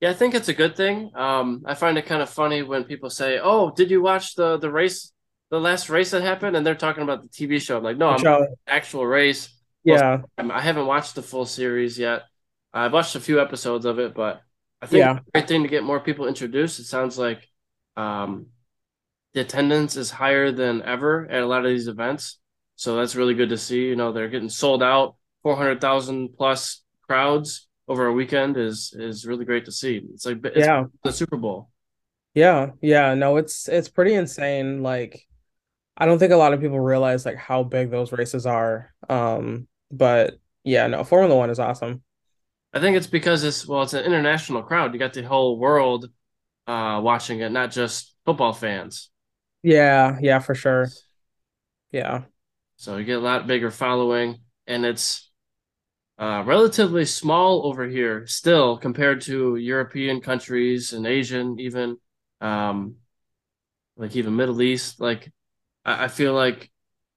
Yeah, I think it's a good thing. Um, I find it kind of funny when people say, "Oh, did you watch the the race, the last race that happened?" And they're talking about the TV show. I'm like, no, I'm actual race. Yeah, I haven't watched the full series yet. I've watched a few episodes of it, but I think yeah, great thing to get more people introduced. It sounds like um, the attendance is higher than ever at a lot of these events, so that's really good to see. You know, they're getting sold out, four hundred thousand plus crowds over a weekend is is really great to see. It's like it's yeah, the Super Bowl. yeah, yeah. No, it's it's pretty insane. Like I don't think a lot of people realize like how big those races are. Um, but yeah, no, Formula One is awesome. I think it's because it's well, it's an international crowd. You got the whole world uh watching it, not just football fans. Yeah, yeah, for sure. Yeah, So you get a lot bigger following, and it's uh, relatively small over here still compared to European countries and Asian even, um, like even Middle East. Like I, I feel like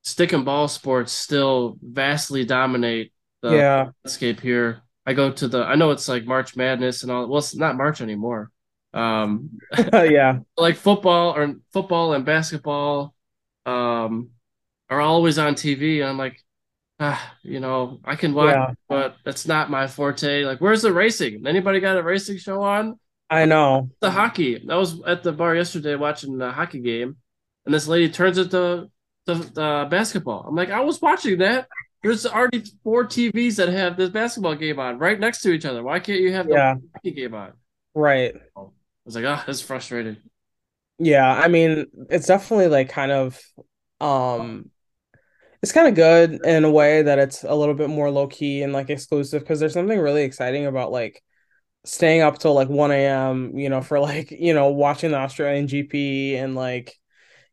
stick and ball sports still vastly dominate the yeah, landscape here. I go to the I know it's like March Madness and all. Well, it's not March anymore. Um, yeah, like football or football and basketball um, are always on TV. And I'm like, ah, you know, I can watch, yeah. but that's not my forte. Like, where's the racing? Anybody got a racing show on? I know. The hockey. I was at the bar yesterday watching the hockey game, and this lady turns it to the, the basketball. I'm like, I was watching that. There's already four TVs that have this basketball game on right next to each other. Why can't you have the Yeah, hockey game on? right. I was like, ah, oh, this is frustrating. Yeah, I mean, it's definitely like kind of um it's kind of good in a way that it's a little bit more low key and like exclusive because there's something really exciting about like staying up till like 1 a.m., you know, for like, you know, watching the Australian GP and like,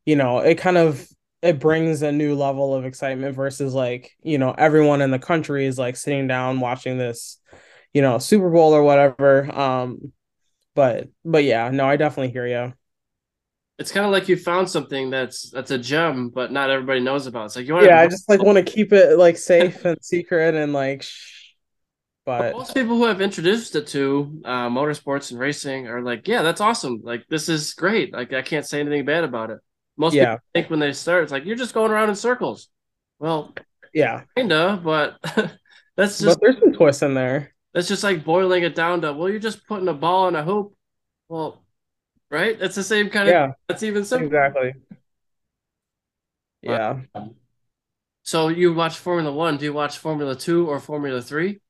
you know, it kind of it brings a new level of excitement versus like, you know, everyone in the country is like sitting down watching this, you know, Super Bowl or whatever. Um, but but yeah, no, I definitely hear you. it's kind of like you found something that's that's a gem, but not everybody knows about. It's like you want Yeah, I just like want to keep it like safe and secret and like shh. But Most people who have introduced it to uh, motorsports and racing are like, yeah, that's awesome. Like this is great. Like I can't say anything bad about it. Most people think when they start, it's like you're just going around in circles. Well, yeah. kinda, but that's just But there's some twists in there. that's just like boiling it down to well, you're just putting a ball in a hoop. Well, right? It's the same kind of. Yeah, That's even simpler. exactly. Yeah. um, so you watch Formula One? Do you watch Formula Two or Formula Three?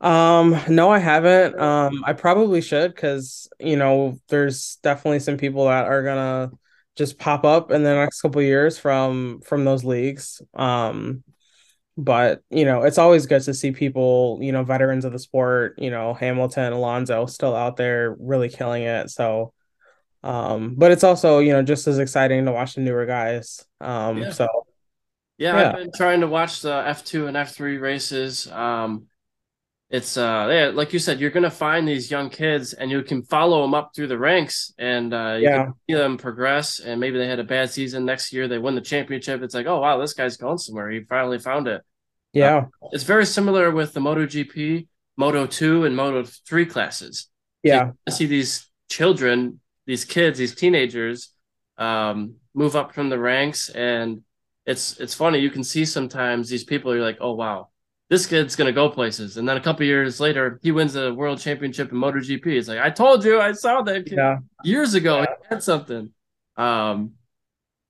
Um, no, I haven't. Um, I probably should because you know, there's definitely some people that are gonna just pop up in the next couple years from from those leagues. Um, but you know, it's always good to see people, you know, veterans of the sport, you know, Hamilton, Alonso still out there really killing it. So um, but it's also, you know, just as exciting to watch the newer guys. Um, Yeah. so Yeah, I've been trying to watch the F2 and F3 races. Um, it's uh yeah, like you said, you're gonna find these young kids and you can follow them up through the ranks and uh you yeah, can see them progress and maybe they had a bad season next year, they win the championship. It's like, oh wow, this guy's going somewhere. He finally found it. Uh, yeah, it's very similar with the MotoGP, Moto 2, and Moto 3 classes. So yeah, see these children, these kids, these teenagers um, move up from the ranks. And it's it's funny. You can see sometimes these people, you're like, oh, wow, this kid's going to go places. And then a couple years later, he wins a world championship in MotoGP. It's like, I told you, I saw that kid yeah, years ago. He had something. Um,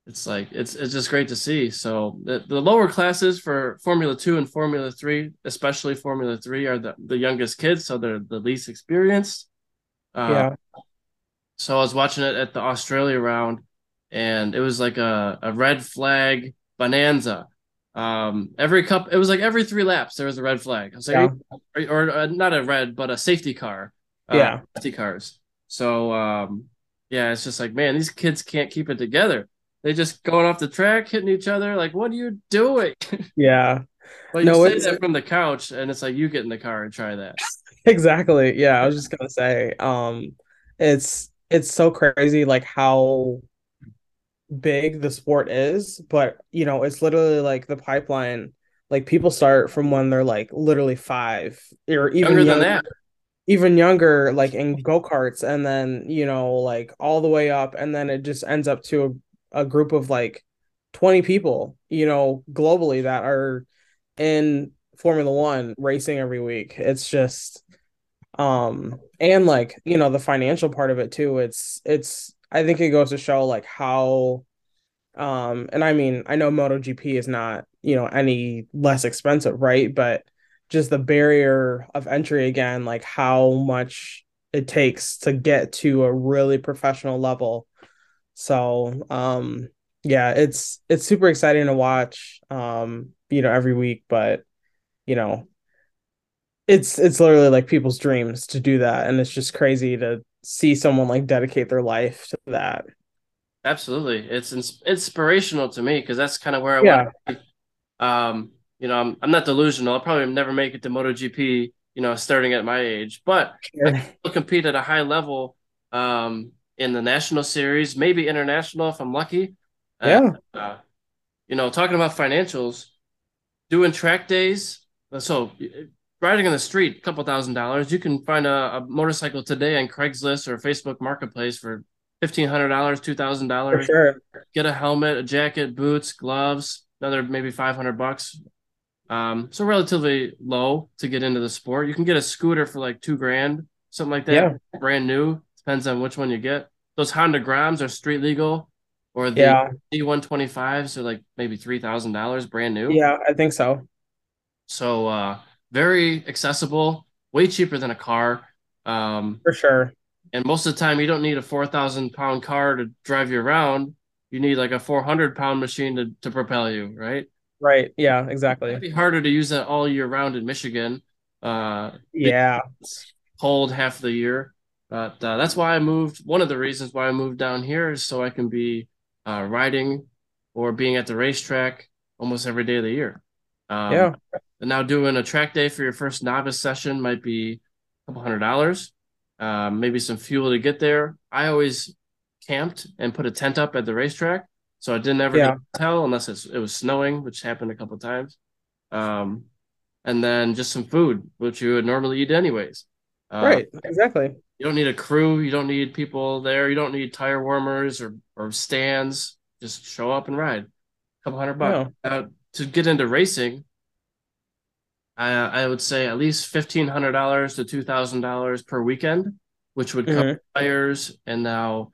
it's like it's it's just great to see. So the, the lower classes for Formula Two and Formula Three, especially Formula Three, are the, the youngest kids, so they're the least experienced. Uh, yeah, so I was watching it at the Australia round, and it was like a, a red flag bonanza. Um, every cup, it was like every three laps there was a red flag. I was like, yeah, or, or uh, not a red, but a safety car, uh, yeah, safety cars. So um, yeah, it's just like, man, these kids can't keep it together. They just going off the track, hitting each other. Like, what are you doing? yeah. You No, say it's that from the couch, and it's like you get in the car and try that. exactly. Yeah, I was just gonna say, um, it's it's so crazy like how big the sport is, but you know, it's literally like the pipeline. Like people start from when they're like literally five or even Younger than that, even younger, like in go-karts, and then, you know, like all the way up, and then it just ends up to a, a group of like 20 people, you know, globally that are in Formula One racing every week. It's just um and like, you know, the financial part of it too. It's it's I think it goes to show like how um, and I mean, I know MotoGP is not, you know, any less expensive, right? But just the barrier of entry again, like how much it takes to get to a really professional level. So, um, yeah, it's it's super exciting to watch, um, you know, every week, but you know, it's it's literally like people's dreams to do that, and it's just crazy to see someone like dedicate their life to that. absolutely, it's ins- inspirational to me because that's kind of where I want. Yeah, to be. Um, you know, I'm I'm not delusional. I'll probably never make it to MotoGP. You know, starting at my age, but I sure. still compete at a high level. Um, in the national series, maybe international if I'm lucky. Uh, Yeah, uh, you know, talking about financials, doing track days. So riding on the street, a couple thousand dollars. You can find a, a motorcycle today on Craigslist or Facebook Marketplace for fifteen hundred dollars, two thousand dollars. sure. Get a helmet, a jacket, boots, gloves, another maybe five hundred bucks. Um, so relatively low to get into the sport. You can get a scooter for like two grand, something like that, Yeah, brand new. Depends on which one you get. Those Honda Groms are street legal, or the yeah. Z125s are like maybe three thousand dollars, brand new. Yeah, I think so. So uh, very accessible, way cheaper than a car. Um, For sure. and most of the time, you don't need a four thousand pound car to drive you around. You need like a four hundred pound machine to to propel you, right? Right. Yeah, exactly. It'd be harder to use that all year round in Michigan. Uh, Yeah. cold half the year. But uh, that's why I moved. One of the reasons why I moved down here is so I can be uh, riding or being at the racetrack almost every day of the year. Um, Yeah. And now doing a track day for your first novice session might be a couple hundred dollars, um, maybe some fuel to get there. I always camped and put a tent up at the racetrack, so I didn't ever Yeah. hotel unless it's, it was snowing, which happened a couple of times. Um, and then just some food, which you would normally eat anyways. Uh, Right. Exactly. you don't need a crew, you don't need people there, you don't need tire warmers or or stands. Just show up and ride. A couple hundred bucks. No. Uh, to get into racing, I I would say at least fifteen hundred dollars to two thousand dollars per weekend, which would cover hmm tires and now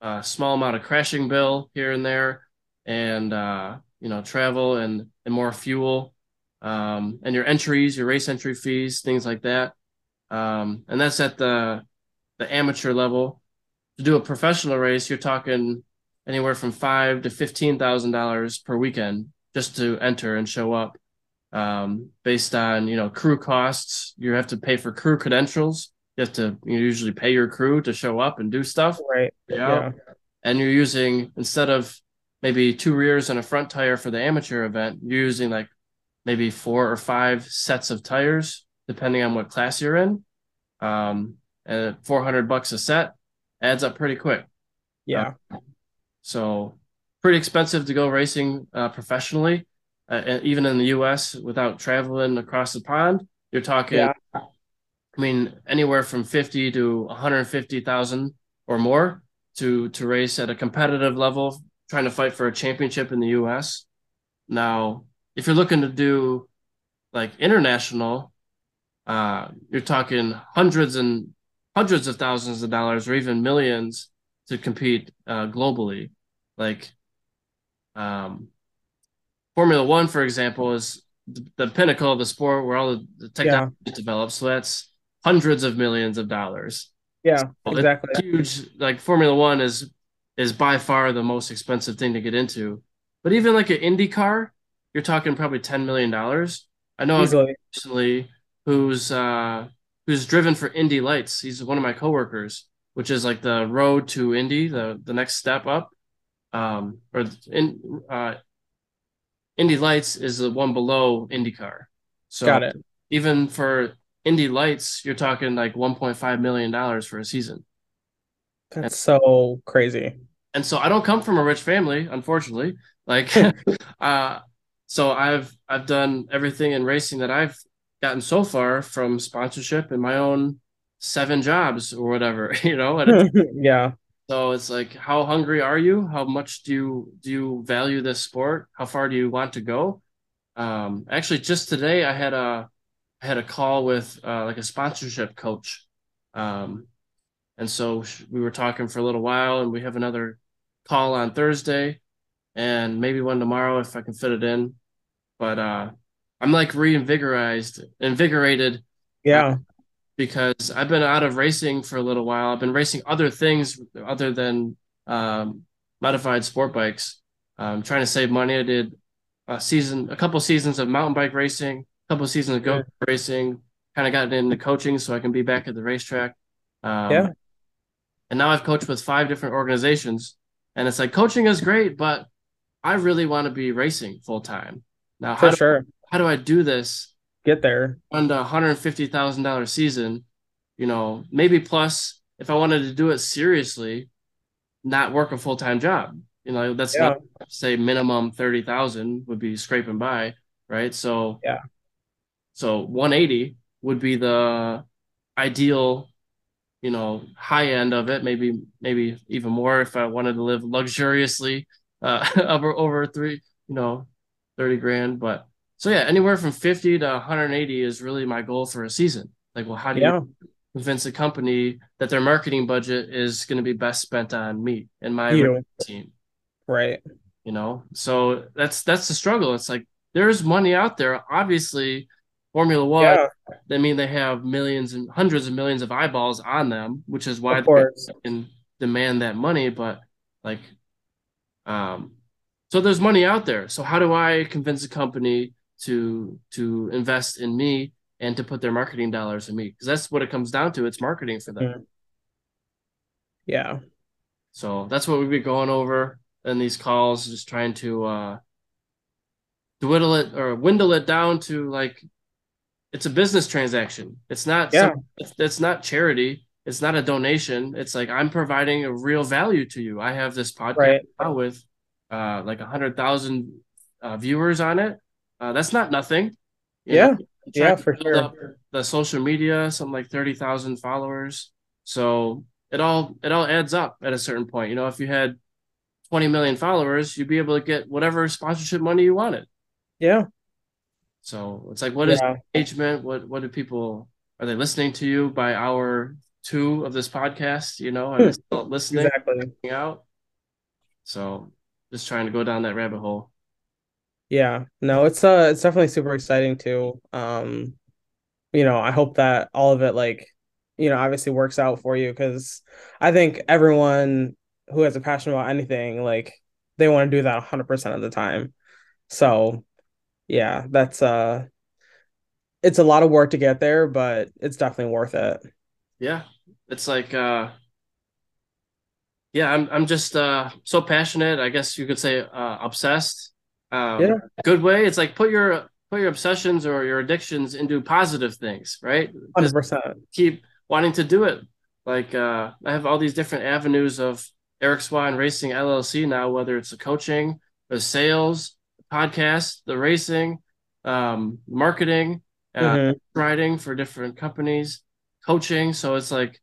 a small amount of crashing bill here and there, and uh, you know travel and and more fuel, um, and your entries, your race entry fees, things like that. Um, and that's at the the amateur level. To do a professional race, you're talking anywhere from five to fifteen thousand dollars per weekend just to enter and show up. Um, based on you know crew costs, you have to pay for crew credentials. You have to you usually pay your crew to show up and do stuff. Right. Yeah. And you're using instead of maybe two rears and a front tire for the amateur event, you're using like maybe four or five sets of tires, depending on what class you're in. Um, and 400 bucks a set adds up pretty quick. Yeah. Uh, so pretty expensive to go racing uh, professionally, uh, even in the U.S. without traveling across the pond. You're talking, yeah. I mean, anywhere from 50 to 150,000 or more to to race at a competitive level, trying to fight for a championship in the U.S. Now, if you're looking to do like international, uh, you're talking hundreds and hundreds of thousands of dollars or even millions to compete uh, globally. Like um, Formula One, for example, is the, the, pinnacle of the sport where all the, the technology yeah. is developed. So that's hundreds of millions of dollars. Yeah, so exactly. huge. Like Formula One is is by far the most expensive thing to get into. But even like an Indy car, you're talking probably ten million dollars. I know Easily. recently who's uh who's driven for Indy Lights. He's one of my coworkers, which is like the road to Indy, the the next step up. Um, or in uh, Indy Lights is the one below IndyCar. So Got it. even for Indy Lights, you're talking like 1.5 million dollars for a season. That's and, so crazy. And so I don't come from a rich family, unfortunately. Like, uh, so I've I've done everything in racing that I've gotten so far from sponsorship and my own seven jobs or whatever, you know. yeah. So it's like, how hungry are you? How much do you do you value this sport? How far do you want to go? Um, actually, just today I had a I had a call with uh, like a sponsorship coach, um, and so we were talking for a little while, and we have another call on Thursday, and maybe one tomorrow if I can fit it in. But uh, I'm like reinvigorized, invigorated. Yeah. Because I've been out of racing for a little while. I've been racing other things other than um, modified sport bikes. I'm trying to save money. I did a season, a couple seasons of mountain bike racing, a couple seasons of go yeah. racing. Kind of got into coaching so I can be back at the racetrack. Um, yeah. And now I've coached with five different organizations, and it's like coaching is great, but I really want to be racing full time. Now, for how sure. How do I do this get there on the hundred fifty thousand dollar season, you know, maybe plus if I wanted to do it seriously, not work a full time job. You know, that's yeah. not say minimum thirty thousand would be scraping by, right? So yeah, so one eighty would be the ideal, you know, high end of it. Maybe maybe even more if I wanted to live luxuriously uh, over over three, you know, thirty grand, but so yeah, anywhere from 50 to 180 is really my goal for a season. Like, well, how do yeah. you convince a company that their marketing budget is going to be best spent on me and my you. team? Right. You know, so that's that's the struggle. It's like there's money out there. Obviously, Formula One. Yeah. They mean they have millions and hundreds of millions of eyeballs on them, which is why they can demand that money. But like, um, so there's money out there. So how do I convince a company to to invest in me and to put their marketing dollars in me. Because that's what it comes down to. It's marketing for them. Mm-hmm. yeah. So that's what we've been going over in these calls just trying to uh dwindle it or windle it down to like it's a business transaction. It's not yeah. Some, it's, it's not charity. It's not a donation. It's like i'm providing a real value to you. I have this podcast right. with uh like a hundred thousand uh, viewers on it uh, that's not nothing. You yeah, yeah, for sure. The social media, something like thirty thousand followers. So it all it all adds up at a certain point. You know, if you had twenty million followers, you'd be able to get whatever sponsorship money you wanted. Yeah. So it's like, what is yeah. engagement? What what do people are they listening to you by hour two of this podcast? You know, are they still listening? exactly. Out. So just trying to go down that rabbit hole. Yeah, no, it's uh it's definitely super exciting too. Um, you know, I hope that all of it like, you know, obviously works out for you because I think everyone who has a passion about anything, like they want to do that 100% of the time. So, yeah, that's uh it's a lot of work to get there, but it's definitely worth it. Yeah. It's like uh yeah, I'm I'm just uh so passionate, I guess you could say uh obsessed. Um Yeah, good way. It's like put your put your obsessions or your addictions into positive things, right? 100%. keep wanting to do it. Like uh I have all these different avenues of Eric Swahn Racing LLC now, whether it's the coaching, the sales, the podcast, the racing, um, marketing, uh, hmm writing for different companies, coaching. So it's like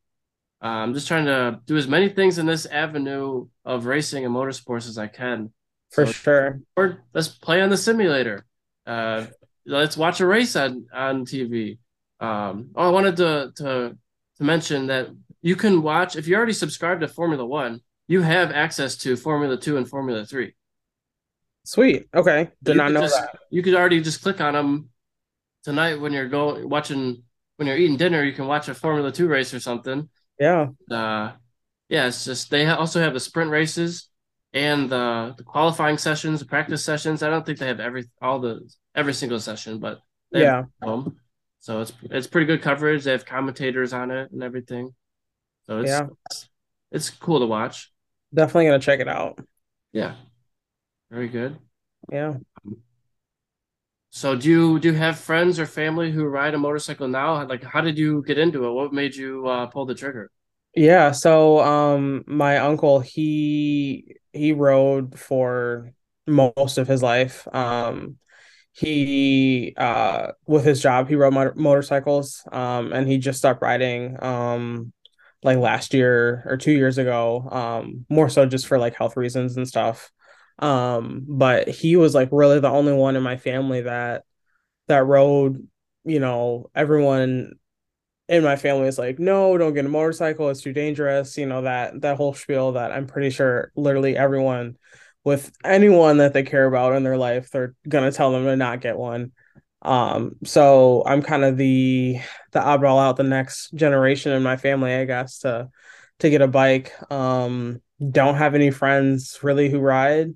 uh, I'm just trying to do as many things in this avenue of racing and motorsports as I can. For So sure. or let's play on the simulator. Uh, let's watch a race on on TV. Um, oh, I wanted to to to mention that you can watch if you already subscribed to Formula One, you have access to Formula Two and Formula Three. Sweet. Okay. Did You not know just that. you could already just click on them tonight when you're going watching when you're eating dinner. You can watch a Formula Two race or something. Yeah. Uh, yeah, it's just they also have the sprint races and the the qualifying sessions, the practice sessions. I don't think they have every all the every single session, but they have Yeah. them. So it's it's pretty good coverage. They have commentators on it and everything. So it's Yeah. it's cool to watch. Definitely gonna check it out. Yeah, very good. Yeah. So do you do you have friends or family who ride a motorcycle now? Like, how did you get into it? What made you uh, pull the trigger? Yeah, so um my uncle he he rode for most of his life. Um he uh with his job he rode motor motorcycles um and he just stopped riding um like last year or 2 years ago um more so just for like health reasons and stuff. Um but he was like really the only one in my family that that rode, you know, everyone and my family is like, no, don't get a motorcycle. It's too dangerous. You know, that that whole spiel that I'm pretty sure literally everyone with anyone that they care about in their life, they're gonna tell them to not get one. Um, so I'm kind of the the oddball out, the next generation in my family, I guess, to to get a bike. Um, don't have any friends really who ride.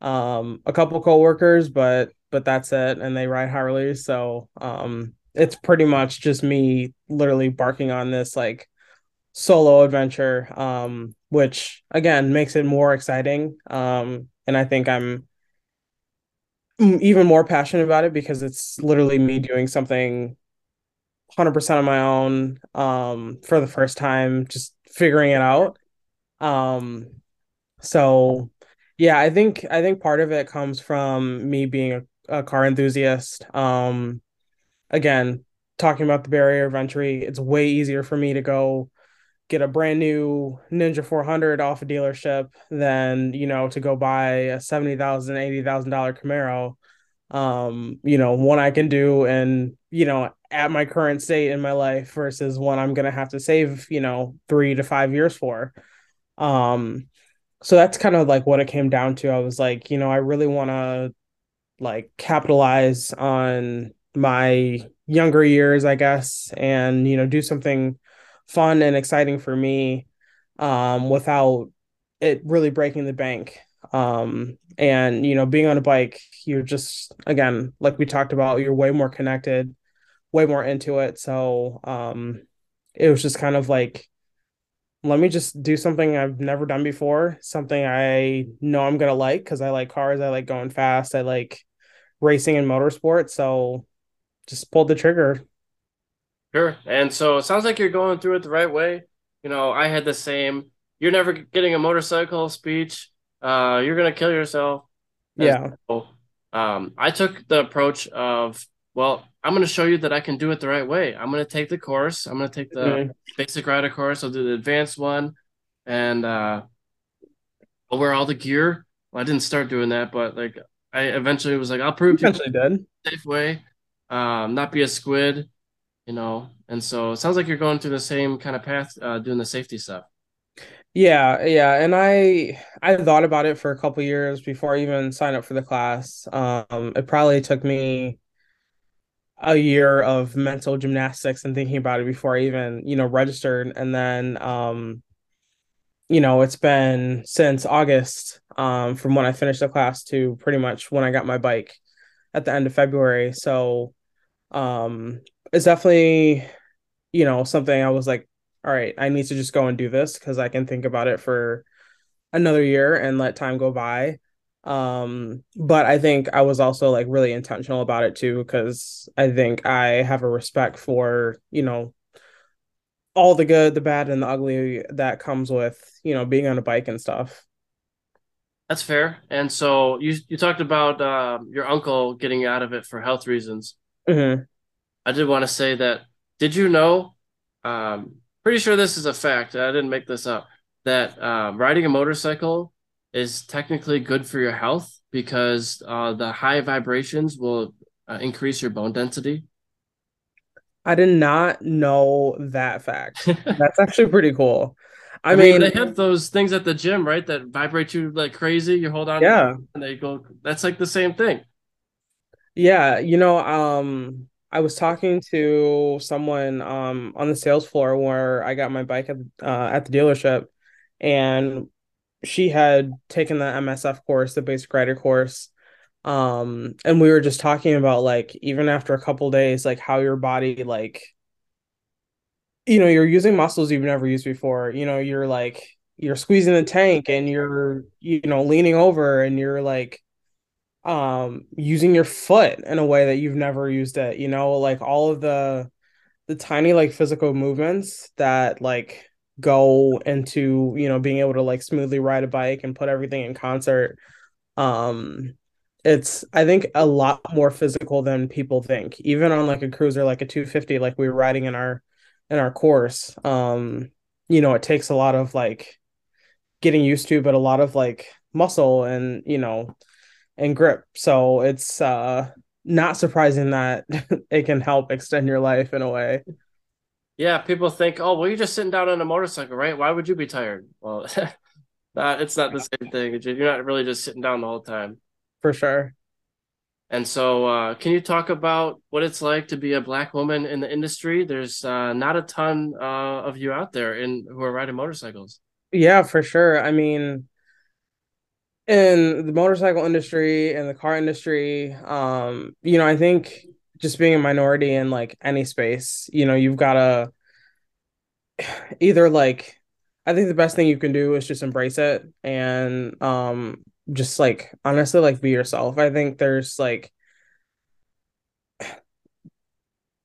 Um, a couple coworkers, but but that's it, and they ride Harleys. So um, it's pretty much just me literally barking on this like solo adventure, um, which again makes it more exciting. Um, and I think I'm even more passionate about it because it's literally me doing something 100% on my own um, for the first time, just figuring it out. Um, so yeah, I think I think part of it comes from me being a, a car enthusiast. Um, again, talking about the barrier of entry, it's way easier for me to go get a brand new Ninja 400 off a dealership than, you know, to go buy a $70,000, $80,000 Camaro. Um, you know, one I can do and, you know, at my current state in my life versus one I'm going to have to save, you know, 3 to 5 years for. Um, so that's kind of like what it came down to. I was like, you know, I really want to like capitalize on my younger years, I guess, and you know, do something fun and exciting for me um without it really breaking the bank. Um and you know, being on a bike, you're just again, like we talked about, you're way more connected, way more into it. So um it was just kind of like let me just do something I've never done before, something I know I'm gonna like because I like cars, I like going fast, I like racing and motorsport. So just pulled the trigger. Sure. And so it sounds like you're going through it the right way. You know, I had the same. You're never getting a motorcycle speech. Uh, you're gonna kill yourself. Yeah. so, um, I took the approach of, well, I'm gonna show you that I can do it the right way. I'm gonna take the course. I'm gonna take the Mhm. basic rider course. I'll do the advanced one, and uh, I'll wear all the gear. Well, I didn't start doing that, but like I eventually was like, I'll prove to you Eventually did. safe way. Um, not be a squid you know. And so it sounds like you're going through the same kind of path, uh, doing the safety stuff. Yeah, yeah. And I I thought about it for a couple years before I even signed up for the class. Um, it probably took me a year of mental gymnastics and thinking about it before I even, you know, registered. And then um you know, it's been since August, um, from when I finished the class to pretty much when I got my bike at the end of February. So, um, it's definitely, you know, something I was like, all right, I need to just go and do this because I can think about it for another year and let time go by. Um, but I think I was also like really intentional about it too, because I think I have a respect for, you know, all the good, the bad, and the ugly that comes with, you know, being on a bike and stuff. That's fair. And so you you talked about uh, your uncle getting out of it for health reasons. Mm-hmm. I did want to say that. Did you know? Um, pretty sure this is a fact. I didn't make this up. That uh, riding a motorcycle is technically good for your health because uh, the high vibrations will uh, increase your bone density. I did not know that fact. That's actually pretty cool. I, I mean, mean, they have those things at the gym, right? That vibrate you like crazy. You hold on, yeah, and they go. That's like the same thing. Yeah. You know, um, I was talking to someone um on the sales floor where I got my bike at uh, at the dealership, and she had taken the MSF course, the basic rider course. Um, and we were just talking about like even after a couple days, like how your body like you know, you're using muscles you've never used before. You know, you're like you're squeezing the tank and you're you know leaning over and you're like um using your foot in a way that you've never used it, you know, like all of the the tiny like physical movements that like go into, you know, being able to like smoothly ride a bike and put everything in concert. Um it's I think a lot more physical than people think. Even on like a cruiser like a 250 like we were riding in our in our course. Um, you know, it takes a lot of like getting used to, but a lot of like muscle and you know and grip. So it's uh not surprising that it can help extend your life in a way. Yeah, people think, oh, well, you're just sitting down on a motorcycle, right? Why would you be tired? Well, that it's not the same thing. You're not really just sitting down the whole time. For sure. And so, uh, can you talk about what it's like to be a black woman in the industry? There's uh, not a ton uh, of you out there in who are riding motorcycles. Yeah, for sure. I mean, in the motorcycle industry and the car industry, um, you know, I think just being a minority in like any space, you know, you've got to either like I think the best thing you can do is just embrace it and um just like honestly like be yourself. I think there's like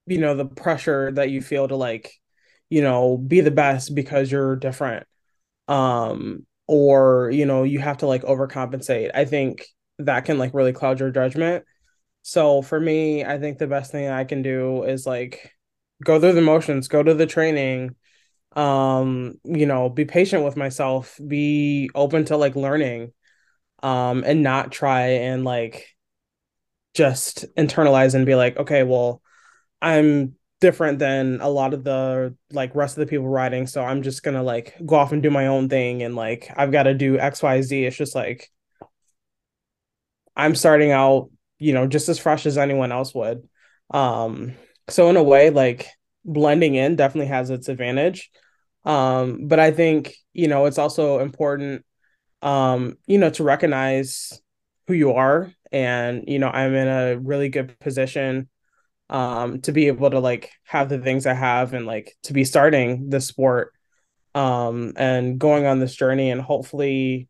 you know the pressure that you feel to like you know be the best because you're different um or you know you have to like overcompensate. I think that can like really cloud your judgment. So for me, I think the best thing I can do is like go through the motions, go to the training, um, you know, be patient with myself, be open to like learning um, and not try and like just internalize and be like, okay, well, I'm different than a lot of the like rest of the people writing, so I'm just gonna like go off and do my own thing and like I've got to do X, Y, Z. It's just like I'm starting out, you know, just as fresh as anyone else would. Um, so in a way, like blending in definitely has its advantage. Um, but I think, you know, it's also important um, you know, to recognize who you are. And, you know, I'm in a really good position um to be able to like have the things I have and like to be starting the sport um and going on this journey and hopefully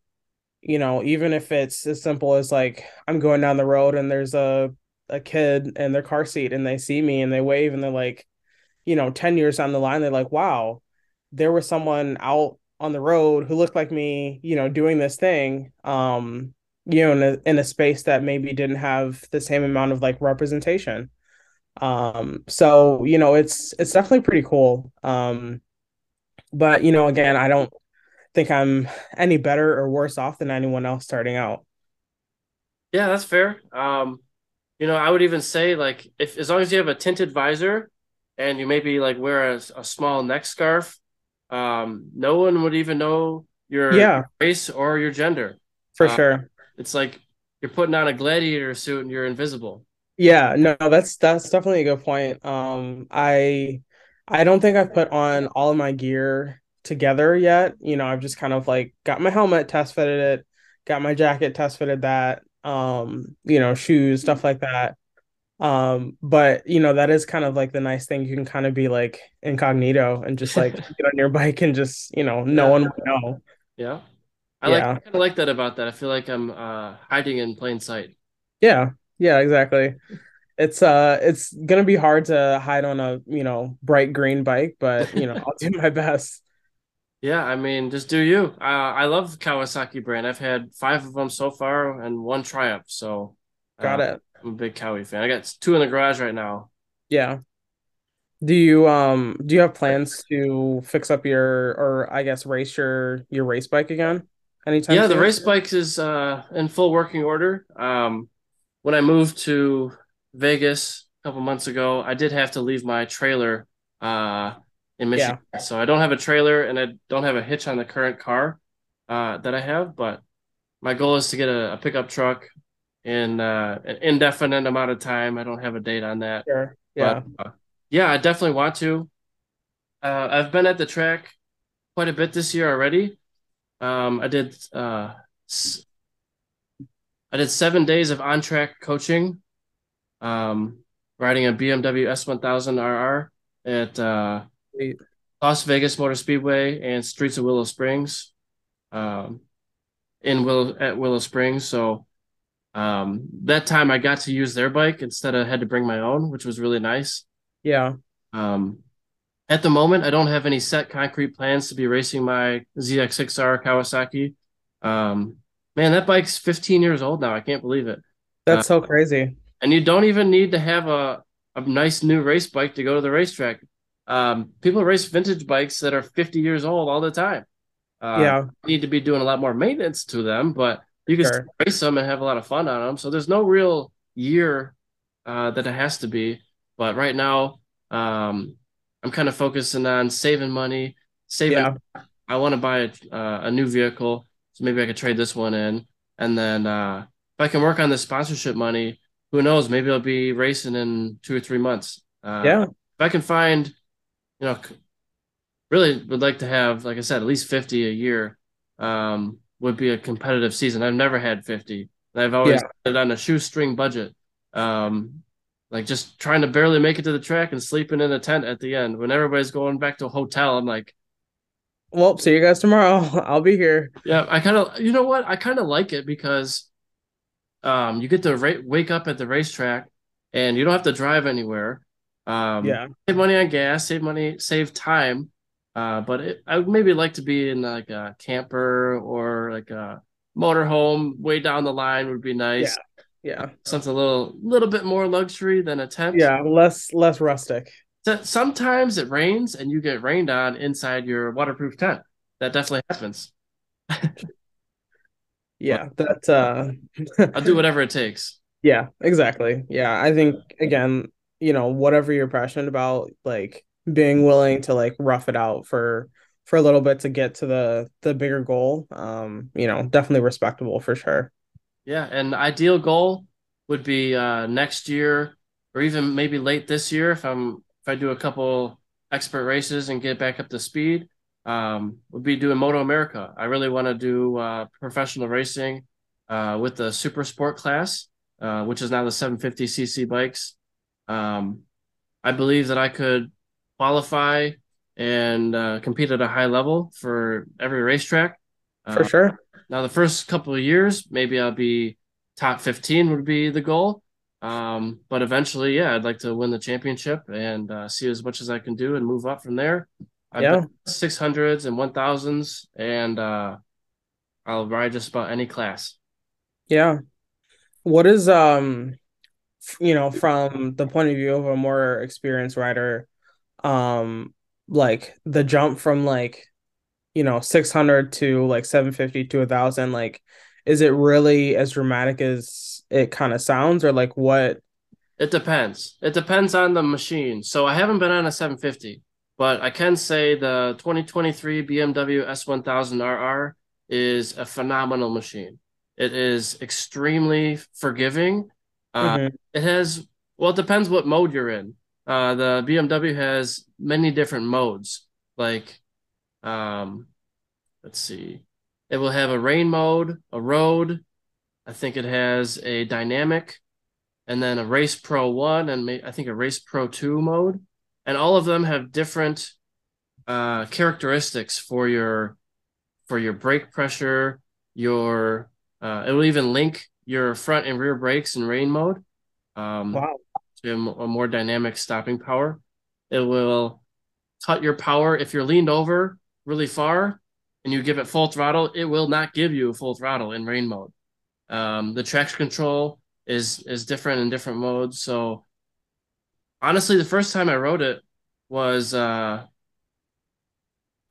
you know even if it's as simple as like I'm going down the road and there's a a kid in their car seat and they see me and they wave and they're like you know 10 years down the line they're like wow there was someone out on the road who looked like me, you know, doing this thing, um, you know, in a, in a space that maybe didn't have the same amount of like representation. Um, so you know, it's it's definitely pretty cool. Um, but you know, again, I don't think I'm any better or worse off than anyone else starting out. Yeah, that's fair. Um, you know, I would even say like if as long as you have a tinted visor and you maybe like wear a, a small neck scarf, um, no one would even know your yeah race or your gender. For uh, sure. It's like you're putting on a gladiator suit and you're invisible. Yeah, no, that's that's definitely a good point. Um, I I don't think I've put on all of my gear together yet. You know, I've just kind of like got my helmet, test fitted it, got my jacket, test fitted that, um, you know, shoes, stuff like that. Um, but you know, that is kind of like the nice thing. You can kind of be like incognito and just like get on your bike and just, you know, no Yeah. one will know. Yeah. I like I kind of like that about that. I feel like I'm uh hiding in plain sight. Yeah. Yeah, exactly. It's uh it's gonna be hard to hide on a, you know, bright green bike, but you know, I'll do my best. Yeah, I mean, just do you. Uh, I love Kawasaki brand. I've had five of them so far and one Triumph. So Got uh, it. I'm a big Kawi fan. I got two in the garage right now. Yeah. Do you um do you have plans to fix up your or I guess race your your race bike again anytime Yeah, the race bike is uh in full working order. Um, when I moved to Vegas a couple months ago, I did have to leave my trailer uh in Yeah, Michigan. So I don't have a trailer and I don't have a hitch on the current car uh that I have, but my goal is to get a, a pickup truck in uh, an indefinite amount of time. I don't have a date on that, sure. but Yeah. uh, yeah, I definitely want to. Uh, I've been at the track quite a bit this year already. Um, I did uh, s- I did seven days of on track coaching, um, riding a BMW S1000 RR at uh, Las Vegas Motor Speedway and Streets of Willow Springs, um, in Willow at Willow Springs. So um, that time I got to use their bike instead of had to bring my own, which was really nice. Yeah. Um, at the moment, I don't have any set concrete plans to be racing my ZX6R Kawasaki. Um, man, that bike's 15 years old now. I can't believe it. Uh, That's so crazy. and you don't even need to have a, a nice new race bike to go to the racetrack. Um, people race vintage bikes that are 50 years old all the time. Uh, Yeah, need to be doing a lot more maintenance to them, but you can sure. race them and have a lot of fun on them. So there's no real year uh, that it has to be. But right now, um, I'm kind of focusing on saving money, saving. Yeah. I want to buy a, uh, a new vehicle, so maybe I could trade this one in, and then uh, if I can work on the sponsorship money, who knows? Maybe I'll be racing in two or three months. Uh, Yeah. if I can find, you know, really would like to have, like I said, at least 50 a year um, would be a competitive season. I've never had 50. And I've always Yeah. had it on a shoestring budget. Um, like just trying to barely make it to the track and sleeping in a tent at the end. When everybody's going back to a hotel, I'm like, Well, see you guys tomorrow. I'll be here. yeah, I kind of, you know what? I kind of like it because um, you get to ra- wake up at the racetrack and you don't have to drive anywhere. Um, Yeah. save money on gas, save money, save time. Uh, but it, I would maybe like to be in like a camper or like a motorhome way down the line would be nice. Yeah. Something a little, little bit more luxury than a tent. Yeah. Less less rustic. So- Sometimes it rains and you get rained on inside your waterproof tent. That definitely happens. Yeah. That uh I'll do whatever it takes. yeah, exactly. Yeah. I think again, you know, whatever you're passionate about, like being willing to like rough it out for for a little bit to get to the the bigger goal. Um, you know, definitely respectable for sure. Yeah, and ideal goal would be uh, next year or even maybe late this year if I'm if I do a couple expert races and get back up to speed. Um, would be doing MotoAmerica. I really want to do uh, professional racing uh, with the super sport class, uh, which is now the 750cc bikes. Um, I believe that I could qualify and uh, compete at a high level for every racetrack. For Uh, sure. now, the first couple of years, maybe I'll be top 15 would be the goal. Um, but eventually, yeah, I'd like to win the championship and uh, see as much as I can do and move up from there. I've Yeah. done 600s and 1000s, and uh, I'll ride just about any class. Yeah. What is um you know, from the point of view of a more experienced rider, um like the jump from like, you know, 600 to like 750 to a 1000, like is it really as dramatic as it kind of sounds or like what? It depends. It depends on the machine. So I haven't been on a 750, but I can say the 2023 BMW S1000RR is a phenomenal machine. It is extremely forgiving. Uh, Mhm. it has, well, it depends what mode you're in. Uh, the BMW has many different modes. Like, Um, let's see. It will have a rain mode, a road. I think it has a dynamic, and then a race pro one, and I think a race pro two mode. And all of them have different uh, characteristics for your for your brake pressure. Your uh, it will even link your front and rear brakes in rain mode. Um, wow. To a more dynamic stopping power. It will cut your power if you're leaned over really far and you give it full throttle. It will not give you full throttle in rain mode. Um, the traction control is is different in different modes. So honestly, the first time I rode it was uh,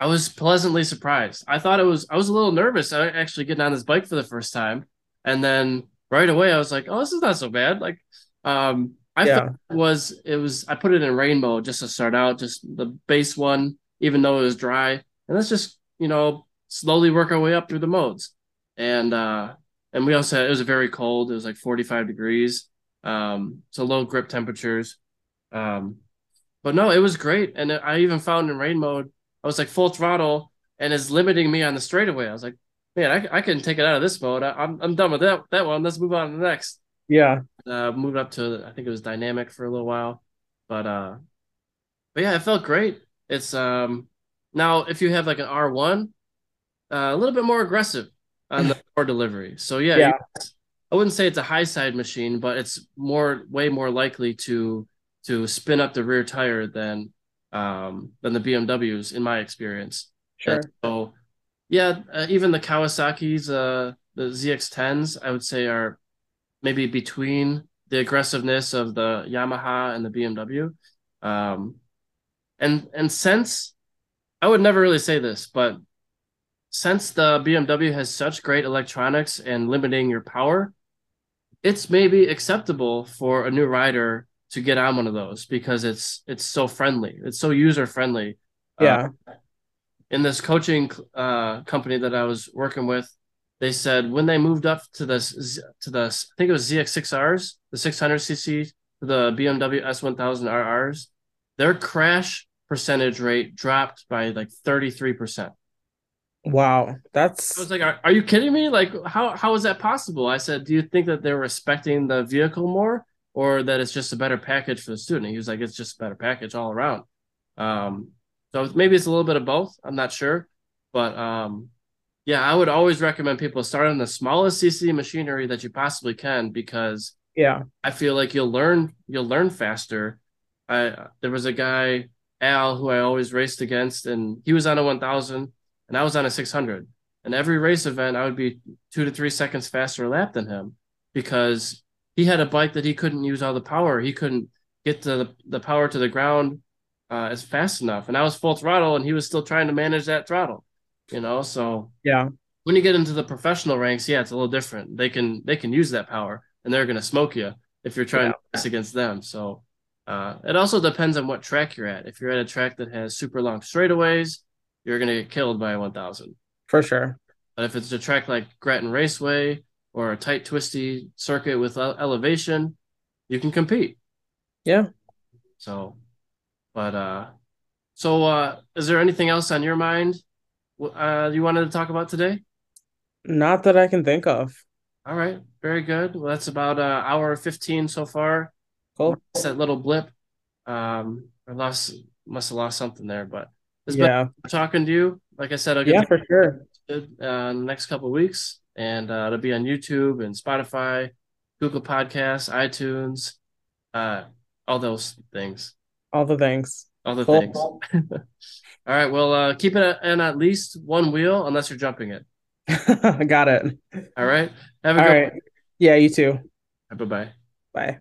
I was pleasantly surprised. I thought it was I was a little nervous I actually getting on this bike for the first time, and then right away I was like, oh, this is not so bad. Like, um, I yeah. thought it was it was I put it in rain mode just to start out, just the base one, even though it was dry, and let's just you know slowly work our way up through the modes, and uh, and we also had, it was very cold. It was like 45 degrees. Um, so low grip temperatures. Um, but no, it was great. And I even found in rain mode, I was like full throttle and it's limiting me on the straightaway. I was like, man, I, I can take it out of this mode. I, am I'm, I'm done with that, that one. Let's move on to the next. Yeah. Uh, moved up to, I think it was dynamic for a little while, but, uh, but yeah, it felt great. It's, um, now if you have like an R1, uh, a little bit more aggressive on the power delivery. So yeah, yeah. I wouldn't say it's a high side machine, but it's more, way more likely to, to spin up the rear tire than um, than the BMWs in my experience. Sure. And so, yeah, uh, even the Kawasaki's, uh, the ZX10s, I would say are maybe between the aggressiveness of the Yamaha and the BMW. Um, and and since I would never really say this, but since the BMW has such great electronics and limiting your power, it's maybe acceptable for a new rider to get on one of those because it's it's so friendly. It's so user friendly. Yeah. Uh, in this coaching uh, company that I was working with, they said when they moved up to this to the I think it was ZX6Rs, the 600cc, the BMW S1000 RRs, their crash percentage rate dropped by like 33%. Wow, that's. I was like, are, are you kidding me? Like, how how is that possible? I said, do you think that they're respecting the vehicle more, or that it's just a better package for the student. he was like, it's just a better package all around. Um, so maybe it's a little bit of both. I'm not sure, but um, yeah, I would always recommend people start on the smallest CC machinery that you possibly can because yeah, I feel like you'll learn you'll learn faster. I there was a guy Al who I always raced against, and he was on a 1000, and I was on a 600. And every race event, I would be two to three seconds faster lap than him because he had a bike that he couldn't use all the power. He couldn't get the the power to the ground uh, as fast enough. And I was full throttle, and he was still trying to manage that throttle. You know, so yeah. When you get into the professional ranks, yeah, it's a little different. They can they can use that power, and they're going to smoke you if you're trying yeah. to race against them. So uh, it also depends on what track you're at. If you're at a track that has super long straightaways, you're going to get killed by a 1000 for sure. But if it's a track like Grattan Raceway or a tight, twisty circuit with elevation, you can compete. Yeah. So, but uh, so uh, is there anything else on your mind? Uh, you wanted to talk about today? Not that I can think of. All right, very good. Well, that's about uh, hour fifteen so far. Cool. That little blip. Um, I lost, must have lost something there, but it's yeah. talking to you. Like I said, I'll get yeah, for sure. Uh, in the next couple weeks and uh, it'll be on YouTube and Spotify, Google Podcasts, iTunes, uh, all those things. All the things. All the cool. things. all right. Well, uh, keep it in at least one wheel unless you're jumping it. I got it. All right. Have a all good right. Yeah, you too. Bye bye. Bye.